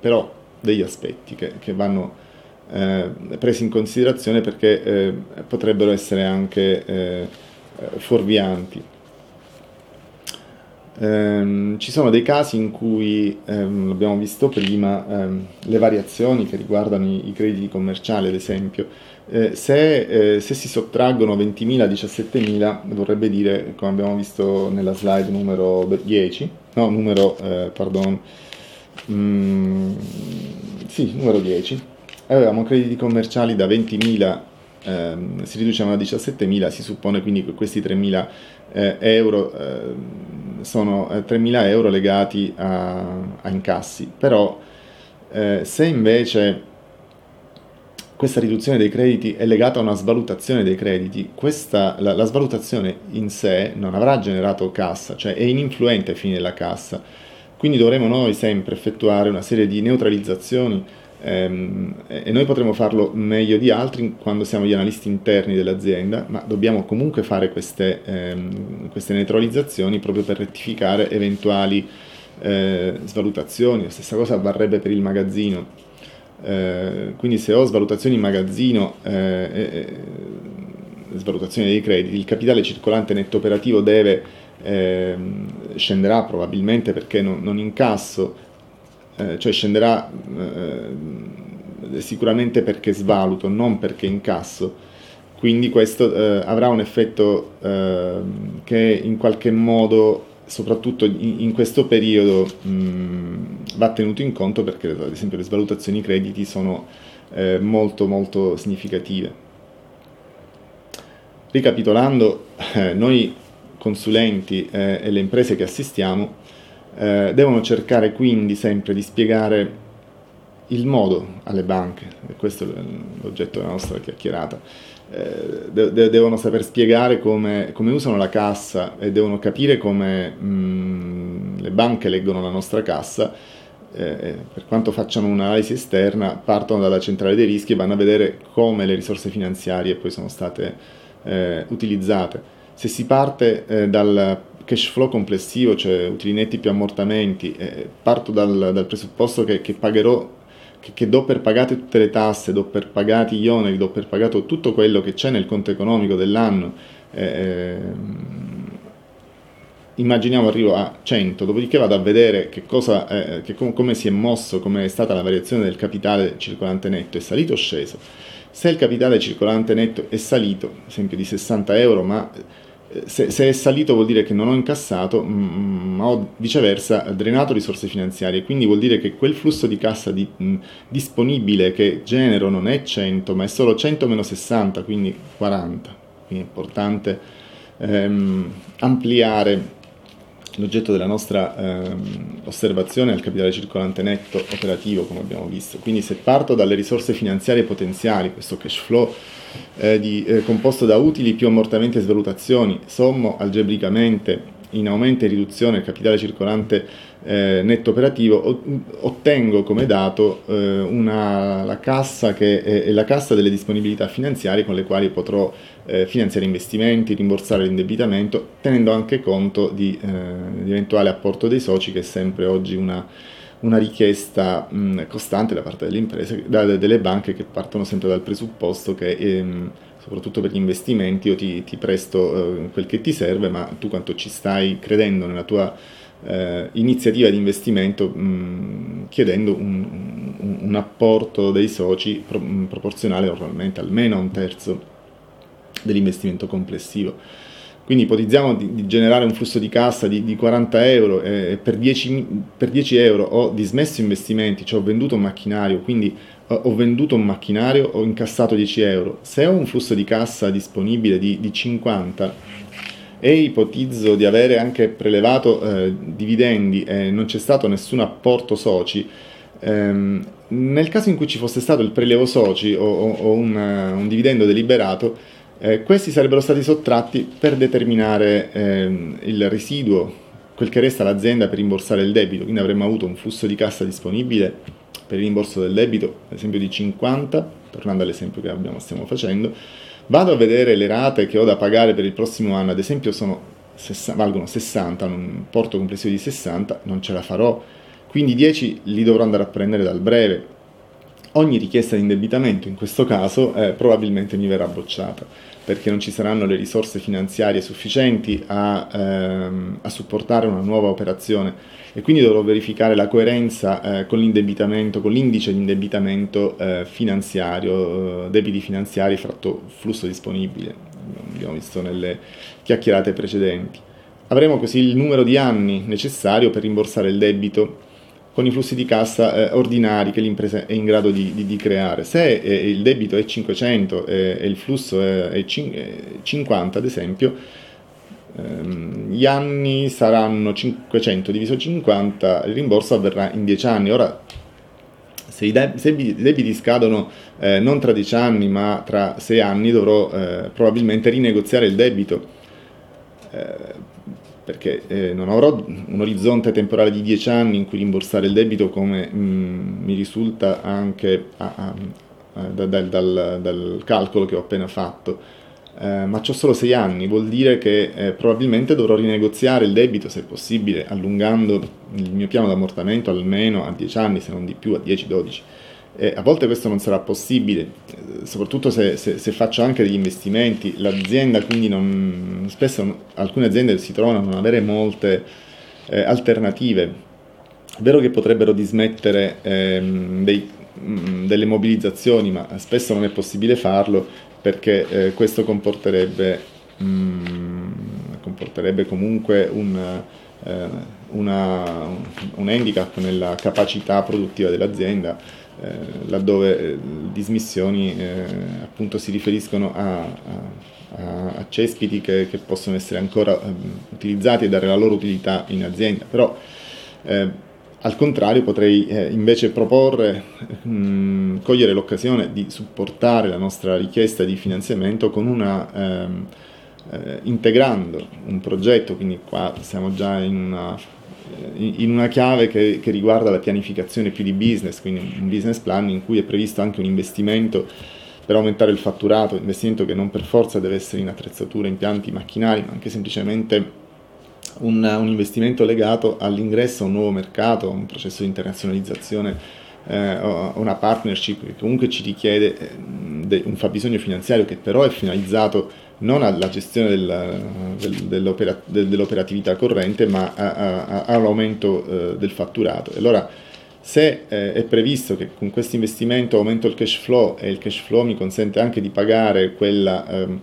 però degli aspetti che, che vanno eh, presi in considerazione perché eh, potrebbero essere anche eh, fuorvianti. Um, ci sono dei casi in cui, um, l'abbiamo visto prima, um, le variazioni che riguardano i, i crediti commerciali, ad esempio, eh, se, eh, se, si sottraggono 20.000, 17.000, vorrebbe dire, come abbiamo visto nella slide numero 10, no, numero, eh, pardon, mm, sì, numero 10, avevamo crediti commerciali da 20.000 ehm, si riducevano a 17.000, si suppone quindi che questi 3.000 eh, euro eh, sono eh, 3.000 euro legati a, a incassi, però eh, se invece questa riduzione dei crediti è legata a una svalutazione dei crediti, questa, la, la, svalutazione in sé non avrà generato cassa, cioè è ininfluente ai fini della cassa, quindi dovremo noi sempre effettuare una serie di neutralizzazioni ehm, e noi potremo farlo meglio di altri quando siamo gli analisti interni dell'azienda, ma dobbiamo comunque fare queste, ehm, queste neutralizzazioni proprio per rettificare eventuali eh, svalutazioni. La stessa cosa varrebbe per il magazzino eh, quindi se ho svalutazioni in magazzino, eh, eh, svalutazioni dei crediti, il capitale circolante netto operativo deve, ehm, scenderà probabilmente perché non, non incasso, eh, cioè scenderà eh, sicuramente perché svaluto, non perché incasso. Quindi questo avrà un effetto ehm, che in qualche modo soprattutto in, in questo periodo mh, va tenuto in conto perché ad esempio le svalutazioni crediti sono eh, molto molto significative. Ricapitolando, eh, noi consulenti eh, e le imprese che assistiamo eh, devono cercare quindi sempre di spiegare il modo alle banche, e questo è l'oggetto della nostra chiacchierata, eh, de- devono saper spiegare come, come, usano la cassa e devono capire come mh, mm, le banche leggono la nostra cassa. Eh, per quanto facciano un'analisi esterna, partono dalla centrale dei rischi e vanno a vedere come le risorse finanziarie poi sono state eh, utilizzate. Se si parte eh, dal cash flow complessivo, cioè utili netti più ammortamenti, eh, parto dal, dal presupposto che, che pagherò che, che, do per pagate tutte le tasse, do per pagati gli oneri, do per pagato tutto quello che c'è nel conto economico dell'anno, eh, ehm, immaginiamo arrivo a 100, dopodiché vado a vedere che cosa, eh, che com- come si è mosso, come è stata la variazione del capitale circolante netto, è salito o sceso. Se il capitale circolante netto è salito, ad esempio di 60 euro, ma se, se, è salito vuol dire che non ho incassato, ma ho viceversa drenato risorse finanziarie, quindi vuol dire che quel flusso di cassa di, mh, disponibile che genero non è 100, ma è solo 100 meno 60, quindi 40. Quindi è importante ehm, ampliare l'oggetto della nostra ehm, osservazione al capitale circolante netto operativo, come abbiamo visto. Quindi se parto dalle risorse finanziarie potenziali, questo cash flow eh, di, eh, composto da utili più ammortamenti e svalutazioni, sommo algebricamente in aumento e riduzione del capitale circolante eh, netto operativo, ottengo come dato eh, una, la cassa che è, è, la cassa delle disponibilità finanziarie con le quali potrò eh, finanziare investimenti, rimborsare l'indebitamento, tenendo anche conto di, eh, di, eventuale apporto dei soci, che è sempre oggi una, una richiesta mh, costante da parte delle imprese, da, delle banche che partono sempre dal presupposto che ehm, soprattutto per gli investimenti io ti, ti presto eh, quel che ti serve, ma tu quanto ci stai credendo nella tua eh, iniziativa di investimento mh, chiedendo un, un, un, apporto dei soci pro, mh, proporzionale normalmente almeno a un terzo dell'investimento complessivo. Quindi ipotizziamo di, di, generare un flusso di cassa di, di 40 euro e per 10, per 10, euro ho dismesso investimenti, cioè ho venduto un macchinario, quindi ho venduto un macchinario, ho incassato 10 euro. Se ho un flusso di cassa disponibile di, di 50 e ipotizzo di avere anche prelevato eh, dividendi e non c'è stato nessun apporto soci, ehm, nel caso in cui ci fosse stato il prelevo soci o, o, o un, un dividendo deliberato, eh, questi sarebbero stati sottratti per determinare ehm, il residuo, quel che resta all'azienda per rimborsare il debito, quindi avremmo avuto un flusso di cassa disponibile per il rimborso del debito, ad esempio di 50, tornando all'esempio che abbiamo, stiamo facendo, vado a vedere le rate che ho da pagare per il prossimo anno, ad esempio sono, valgono 60, un importo complessivo di 60, non ce la farò, quindi 10 li dovrò andare a prendere dal breve, ogni richiesta di indebitamento in questo caso eh, probabilmente mi verrà bocciata perché non ci saranno le risorse finanziarie sufficienti a, ehm, a supportare una nuova operazione. E quindi dovrò verificare la coerenza eh, con l'indebitamento, con l'indice di indebitamento eh, finanziario, eh, debiti finanziari fratto flusso disponibile, abbiamo visto nelle chiacchierate precedenti. Avremo così il numero di anni necessario per rimborsare il debito con i flussi di cassa eh, ordinari che l'impresa è in grado di, di, di creare. Se eh, il debito è 500 e, e il flusso è, è 50, ad esempio, ehm, gli anni saranno 500 diviso 50, il rimborso avverrà in 10 anni. Ora, se i, deb- se i debiti scadono eh, non tra 10 anni ma tra 6 anni, dovrò eh, probabilmente rinegoziare il debito eh, perché eh, non avrò un orizzonte temporale di 10 anni in cui rimborsare il debito come mh, mm, mi risulta anche a, a, a, da, dal, dal, dal, calcolo che ho appena fatto, eh, ma ho solo 6 anni, vuol dire che eh, probabilmente dovrò rinegoziare il debito se possibile, allungando il mio piano d'ammortamento almeno a 10 anni, se non di più, a 10-12. Eh, a volte questo non sarà possibile, soprattutto se, se, se, faccio anche degli investimenti. L'azienda quindi non, spesso alcune aziende si trovano a non avere molte eh, alternative. È vero che potrebbero dismettere ehm, dei, mh, mm, delle mobilizzazioni, ma spesso non è possibile farlo perché eh, questo comporterebbe, mh, mm, comporterebbe comunque un, eh, una, un handicap nella capacità produttiva dell'azienda laddove eh, dismissioni eh, appunto si riferiscono a, a, a cespiti che, che, possono essere ancora ehm, utilizzati e dare la loro utilità in azienda, però eh, al contrario potrei eh, invece proporre, mh, mm, cogliere l'occasione di supportare la nostra richiesta di finanziamento con una, ehm, eh, integrando un progetto, quindi qua siamo già in una in una chiave che, che, riguarda la pianificazione più di business, quindi un business plan in cui è previsto anche un investimento per aumentare il fatturato, investimento che non per forza deve essere in attrezzature, impianti, macchinari, ma anche semplicemente un, un investimento legato all'ingresso a un nuovo mercato, a un processo di internazionalizzazione eh, una partnership che comunque ci richiede eh, un fabbisogno finanziario che però è finalizzato non alla gestione del, del, dell'opera, del, dell'operatività corrente, ma all'aumento eh, del fatturato. Allora, se eh, è previsto che con questo investimento aumento il cash flow e il cash flow mi consente anche di pagare quella, ehm,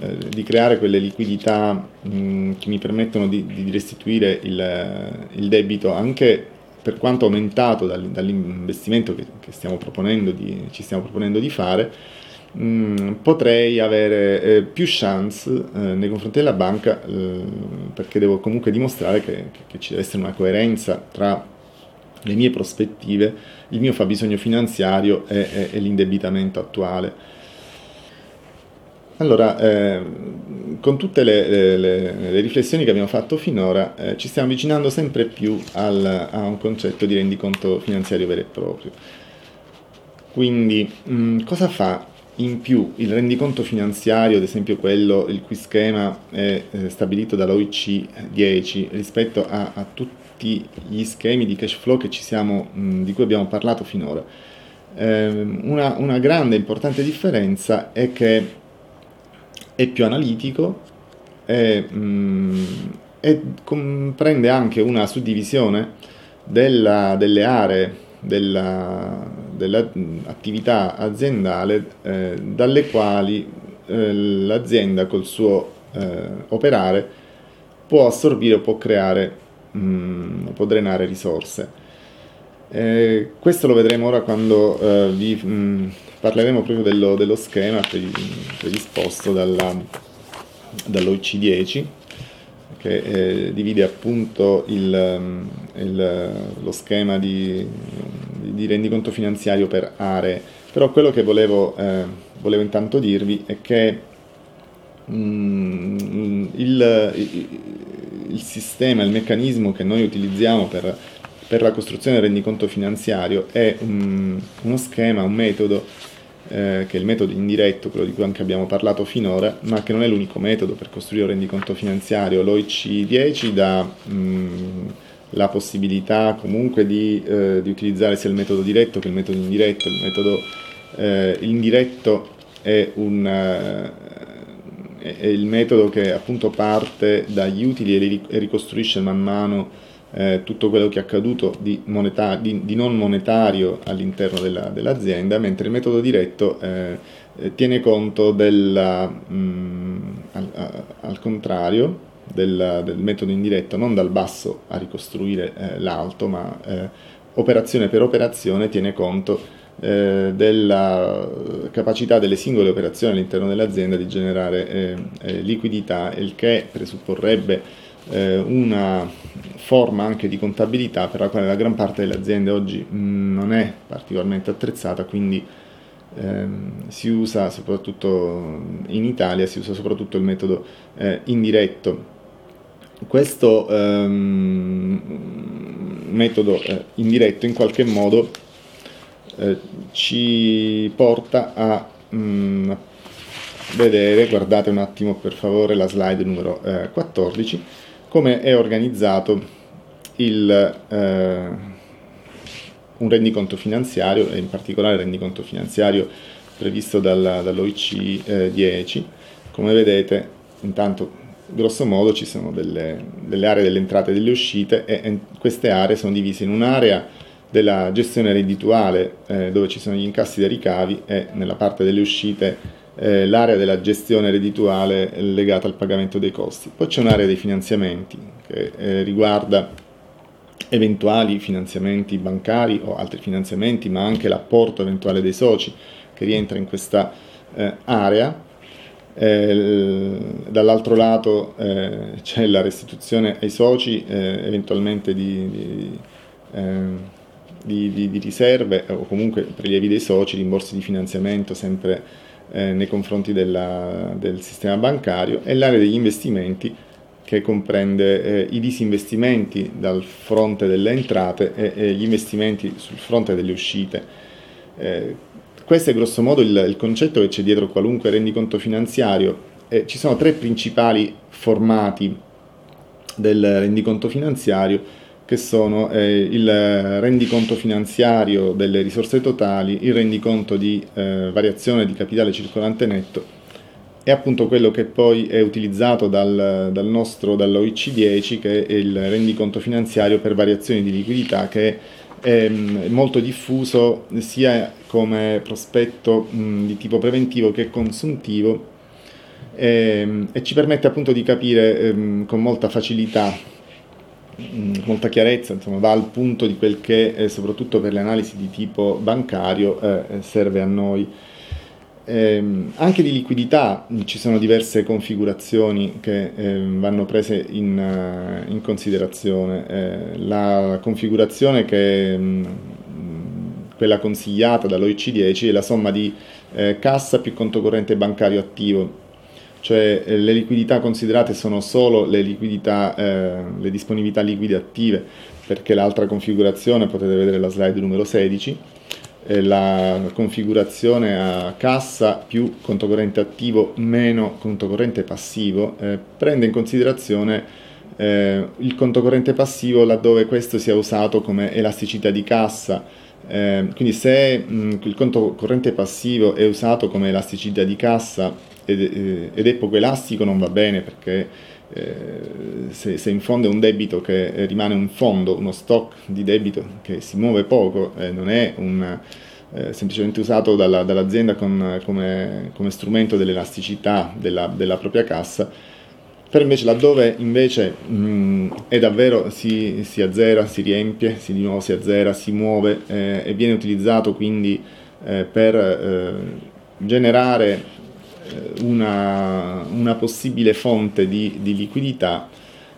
eh, di creare quelle liquidità mh, che mi permettono di, di restituire il, il, debito anche per quanto aumentato dal, dall'investimento che, che stiamo di, ci stiamo proponendo di fare, mh, potrei avere eh, più chance eh, nei confronti della banca eh, perché devo comunque dimostrare che, che, ci deve essere una coerenza tra le mie prospettive, il mio fabbisogno finanziario e, e, e l'indebitamento attuale. Allora, eh, con tutte le, le, le, riflessioni che abbiamo fatto finora, eh, ci stiamo avvicinando sempre più al, a un concetto di rendiconto finanziario vero e proprio. Quindi, mh, mm, cosa fa in più il rendiconto finanziario, ad esempio quello il cui schema è eh, stabilito dall'OIC 10 rispetto a, a, tutti gli schemi di cash flow siamo, di cui abbiamo parlato finora? Eh, una, una grande importante differenza è che è più analitico e, e comprende anche una suddivisione della, delle aree dell'attività aziendale eh, dalle quali eh, l'azienda col suo eh, operare può assorbire o può creare, mh, può drenare risorse. Eh, questo lo vedremo ora quando eh, vi mh, parleremo proprio dello, dello schema predisposto dalla, dall'OIC10 che eh, divide appunto il, mm, il, lo schema di, di, rendiconto finanziario per aree. Però quello che volevo, eh, volevo intanto dirvi è che mm, il, il, sistema, il meccanismo che noi utilizziamo per, per la costruzione del rendiconto finanziario è un, uno schema, un metodo eh, che è il metodo indiretto, quello di cui anche abbiamo parlato finora, ma che non è l'unico metodo per costruire un rendiconto finanziario. L'OIC 10 dà mh, mm, la possibilità comunque di, eh, di, utilizzare sia il metodo diretto che il metodo indiretto. Il metodo eh, indiretto è, un, eh, è, il metodo che appunto parte dagli utili e ricostruisce man mano eh, tutto quello che è accaduto di, moneta- di, di non monetario all'interno della, dell'azienda, mentre il metodo diretto eh, eh tiene conto della, mh, mm, al, al, contrario del, del, metodo indiretto, non dal basso a ricostruire eh, l'alto, ma eh, operazione per operazione tiene conto eh, della capacità delle singole operazioni all'interno dell'azienda di generare liquidità, il che presupporrebbe eh, una forma anche di contabilità per la quale la gran parte delle aziende oggi mm, non è particolarmente attrezzata, quindi ehm, si usa soprattutto in Italia, si usa soprattutto il metodo eh, indiretto. Questo ehm, metodo eh, indiretto in qualche modo eh, ci porta a mh, mm, vedere, guardate un attimo per favore la slide numero 14, eh, come è organizzato il, eh, un rendiconto finanziario e in particolare il rendiconto finanziario previsto dalla, dall'OIC eh, 10. Come vedete, intanto grosso modo ci sono delle, delle aree delle entrate e delle uscite e, e, queste aree sono divise in un'area della gestione reddituale eh, dove ci sono gli incassi dei ricavi e nella parte delle uscite eh, l'area della gestione reddituale legata al pagamento dei costi. Poi c'è un'area dei finanziamenti che eh, riguarda eventuali finanziamenti bancari o altri finanziamenti, ma anche l'apporto eventuale dei soci che rientra in questa eh, area. Eh, dall'altro lato eh, c'è la restituzione ai soci eventualmente di, di di, di, di, riserve o comunque prelievi dei soci, rimborsi di finanziamento sempre eh, nei confronti della, del sistema bancario e l'area degli investimenti che comprende eh, i disinvestimenti dal fronte delle entrate e, e, gli investimenti sul fronte delle uscite. Eh, questo è grosso modo il, il, concetto che c'è dietro qualunque rendiconto finanziario. ci sono tre principali formati del rendiconto finanziario che sono eh, il rendiconto finanziario delle risorse totali, il rendiconto di eh, variazione di capitale circolante netto e appunto quello che poi è utilizzato dal, dal nostro, dall'OIC10 che è il rendiconto finanziario per variazioni di liquidità che è mh, molto diffuso sia come prospetto mh, di tipo preventivo che consuntivo e, e, ci permette appunto di capire ehm, con molta facilità, mh, molta chiarezza, insomma, va al punto di quel che eh, soprattutto per le analisi di tipo bancario eh, serve a noi. Eh, anche di liquidità ci sono diverse configurazioni che eh, vanno prese in, uh, in considerazione. Eh, la configurazione che mh, quella consigliata dall'OIC10 è la somma di eh, cassa più conto corrente bancario attivo, cioè eh, le liquidità considerate sono solo le, liquidità, eh, le disponibilità liquide attive, perché l'altra configurazione, potete vedere la slide numero 16, la configurazione a cassa più conto corrente attivo meno conto corrente passivo eh, prende in considerazione eh, il conto corrente passivo laddove questo sia usato come elasticità di cassa. Eh, quindi se mh, il conto corrente passivo è usato come elasticità di cassa ed, eh, ed è poco elastico non va bene perché eh, se, se, in fondo è un debito che rimane un fondo, uno stock di debito che si muove poco, eh, non è un, eh, semplicemente usato dalla, dall'azienda con, come, come, strumento dell'elasticità della, della, propria cassa, per invece laddove invece mh, è davvero si, si, azzera, si riempie, si di nuovo si azzera, si muove eh, e viene utilizzato quindi eh, per generare una, una possibile fonte di, di, liquidità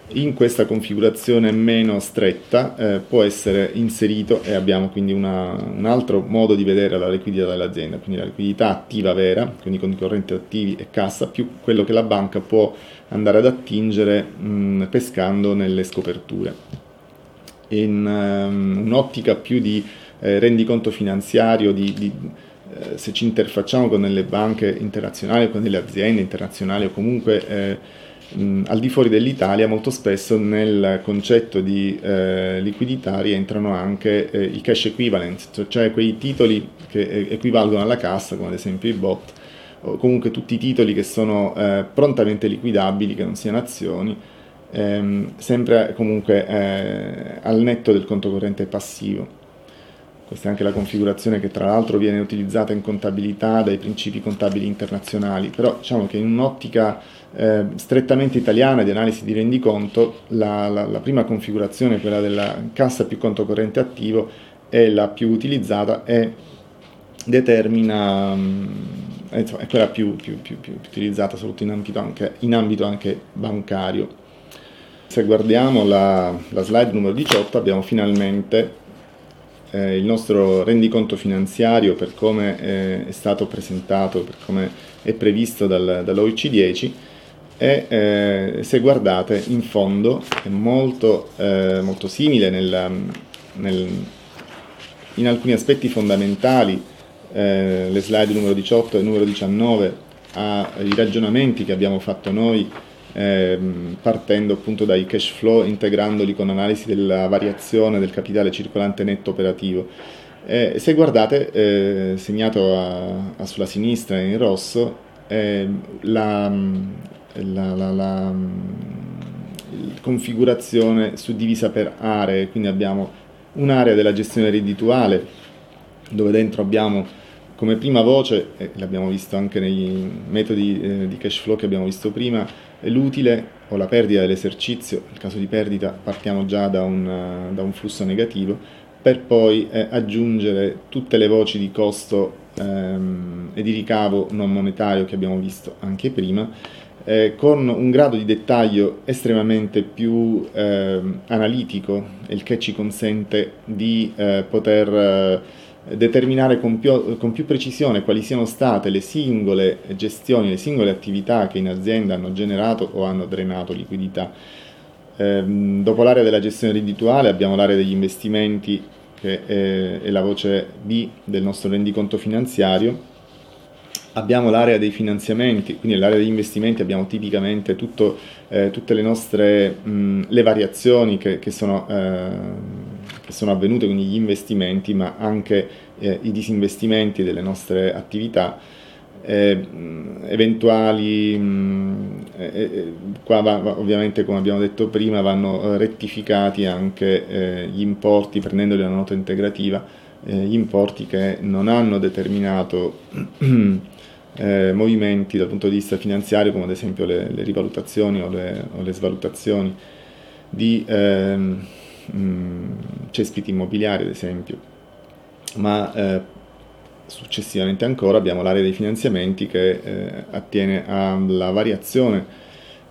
in questa configurazione meno stretta eh, può essere inserito e abbiamo quindi una, un altro modo di vedere la liquidità dell'azienda, quindi la liquidità attiva vera, quindi con i correnti attivi e cassa, più quello che la banca può andare ad attingere mh, pescando nelle scoperture. In um, un'ottica più di eh, rendiconto finanziario, di, di eh, se ci interfacciamo con delle banche internazionali, con delle aziende internazionali o comunque eh, mh, al di fuori dell'Italia, molto spesso nel concetto di eh, liquidità rientrano anche eh, i cash equivalent, cioè quei titoli che eh, equivalgono alla cassa, come ad esempio i bot, o comunque tutti i titoli che sono prontamente liquidabili, che non siano azioni, ehm, sempre comunque al netto del conto corrente passivo. Questa è anche la configurazione che tra l'altro viene utilizzata in contabilità dai principi contabili internazionali, però diciamo che in un'ottica eh, strettamente italiana di analisi di rendiconto la, la, la, prima configurazione, quella della cassa più conto corrente attivo, è la più utilizzata e determina, mm, è quella più, più, più, più utilizzata soprattutto in ambito anche, in ambito anche bancario. Se guardiamo la, la slide numero 18 abbiamo finalmente eh, il nostro rendiconto finanziario per come eh, è stato presentato, per come è previsto dal, dall'OIC10 e eh, se guardate in fondo è molto, eh, molto simile nel, nel, in alcuni aspetti fondamentali eh, le slide numero 18 e numero 19 ai ragionamenti che abbiamo fatto noi ehm, partendo appunto dai cash flow, integrandoli con analisi della variazione del capitale circolante netto operativo. Eh, se guardate, eh, segnato a, a sulla sinistra in rosso, eh, la, la, la, la configurazione suddivisa per aree, quindi abbiamo un'area della gestione reddituale dove dentro abbiamo come prima voce, e l'abbiamo visto anche nei metodi eh, di cash flow che abbiamo visto prima, l'utile o la perdita dell'esercizio, nel caso di perdita partiamo già da un, da un flusso negativo, per poi eh, aggiungere tutte le voci di costo ehm, e di ricavo non monetario che abbiamo visto anche prima, eh, con un grado di dettaglio estremamente più eh, analitico, il che ci consente di eh, poter eh, determinare con più, con più, precisione quali siano state le singole gestioni, le singole attività che in azienda hanno generato o hanno drenato liquidità. Eh, dopo l'area della gestione reddituale abbiamo l'area degli investimenti che è, è la voce B del nostro rendiconto finanziario. Abbiamo l'area dei finanziamenti, quindi nell'area degli investimenti abbiamo tipicamente tutto, eh, tutte le nostre mh, le variazioni che, che sono eh, sono avvenute, quindi gli investimenti, ma anche eh, i disinvestimenti delle nostre attività. Eh, eventuali, mh, eh, eh, qua va, ovviamente come abbiamo detto prima vanno rettificati anche eh, gli importi prendendoli una nota integrativa, eh, gli importi che non hanno determinato (clears throat) eh, movimenti dal punto di vista finanziario, come ad esempio le, le rivalutazioni o le, o le, svalutazioni di ehm, mh, cespiti immobiliari, ad esempio. Ma eh, successivamente ancora abbiamo l'area dei finanziamenti che eh, attiene alla variazione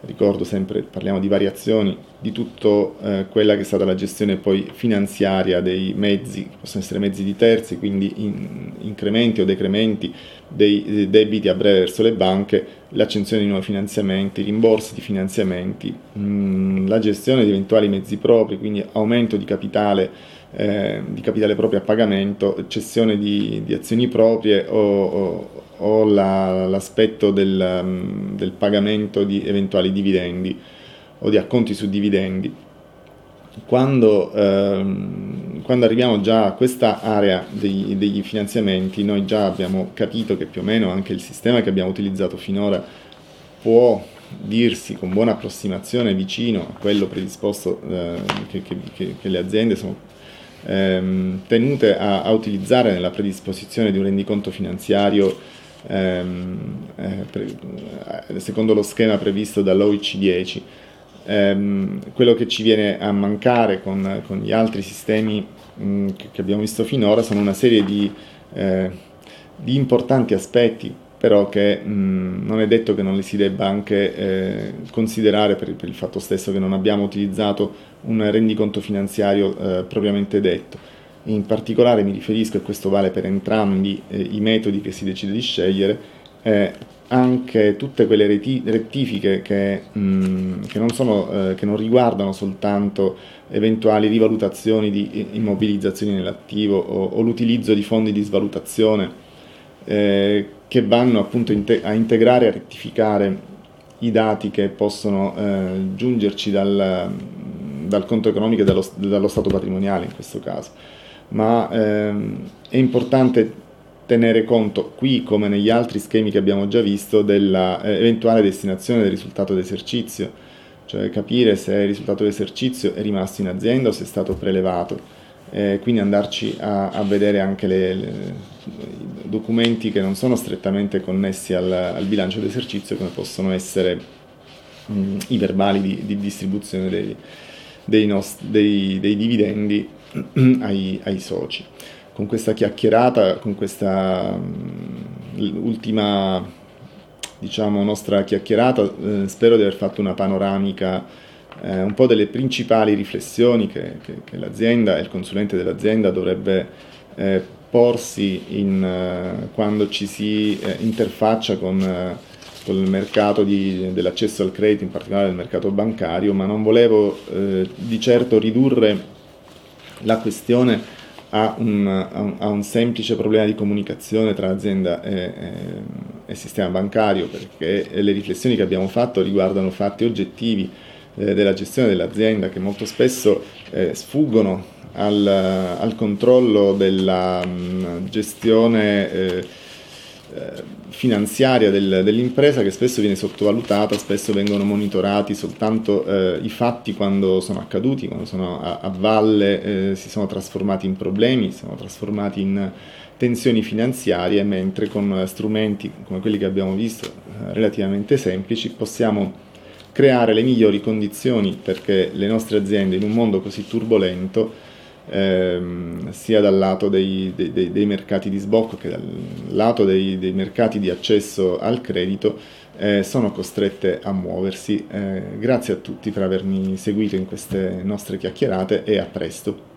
ricordo sempre, parliamo di variazioni, di tutto eh, quella che è stata la gestione poi finanziaria dei mezzi, possono essere mezzi di terzi, quindi in, incrementi o decrementi dei debiti a breve verso le banche, l'accensione di nuovi finanziamenti, rimborsi di finanziamenti, mh, mm, la gestione di eventuali mezzi propri, quindi aumento di capitale, eh, di capitale proprio a pagamento, cessione di, di azioni proprie o, o, o la, l'aspetto del, um, del pagamento di eventuali dividendi o di acconti su dividendi. Quando, ehm, quando, arriviamo già a questa area dei, degli finanziamenti, noi già abbiamo capito che più o meno anche il sistema che abbiamo utilizzato finora può dirsi con buona approssimazione vicino a quello predisposto eh, che, che, che, le aziende sono ehm, tenute a, a, utilizzare nella predisposizione di un rendiconto finanziario ehm, eh, pre, secondo lo schema previsto dall'OIC 10 ehm, quello che ci viene a mancare con, con gli altri sistemi mh, che, abbiamo visto finora sono una serie di, eh, di importanti aspetti però che mh, non è detto che non li si debba anche eh, considerare per, per, il fatto stesso che non abbiamo utilizzato un rendiconto finanziario eh, propriamente detto. In particolare mi riferisco, e questo vale per entrambi eh, i metodi che si decide di scegliere, eh, anche tutte quelle rettifiche che, mh, che, non sono, eh, che, non riguardano soltanto eventuali rivalutazioni di immobilizzazioni nell'attivo o, o l'utilizzo di fondi di svalutazione eh, che vanno appunto inte- a integrare e a rettificare i dati che possono eh, giungerci dal, dal, conto economico e dallo, dallo, stato patrimoniale in questo caso. Ma ehm, è importante tenere conto qui come negli altri schemi che abbiamo già visto dell'eventuale eh, destinazione del risultato d'esercizio, cioè capire se il risultato d'esercizio è rimasto in azienda o se è stato prelevato, eh, quindi andarci a, a vedere anche le, le, i documenti che non sono strettamente connessi al, al bilancio d'esercizio come possono essere mh, i verbali di, di distribuzione dei, dei, nost- dei, dei dividendi (clears throat) ai, ai soci con questa chiacchierata, con questa um, ultima diciamo, nostra chiacchierata, eh, spero di aver fatto una panoramica eh, un po' delle principali riflessioni che, che, che, l'azienda e il consulente dell'azienda dovrebbe eh, porsi in, eh, quando ci si eh, interfaccia con, eh, con, il mercato di, dell'accesso al credito, in particolare il mercato bancario, ma non volevo di certo ridurre la questione a un, a, un, semplice problema di comunicazione tra azienda e, e, e, sistema bancario, perché le riflessioni che abbiamo fatto riguardano fatti oggettivi eh, della gestione dell'azienda che molto spesso eh, sfuggono al, al, controllo della mh, mm, gestione eh, eh, finanziaria del, dell'impresa che spesso viene sottovalutata, spesso vengono monitorati soltanto eh, i fatti quando sono accaduti, quando sono a, a valle, eh, si sono trasformati in problemi, si sono trasformati in tensioni finanziarie, mentre con strumenti come quelli che abbiamo visto, eh, relativamente semplici, possiamo creare le migliori condizioni perché le nostre aziende in un mondo così turbolento ehm, sia dal lato dei, dei, dei, dei, mercati di sbocco che dal lato dei, mercati di accesso al credito, eh, sono costrette a muoversi. Eh, grazie a tutti per avermi seguito in queste nostre chiacchierate e a presto.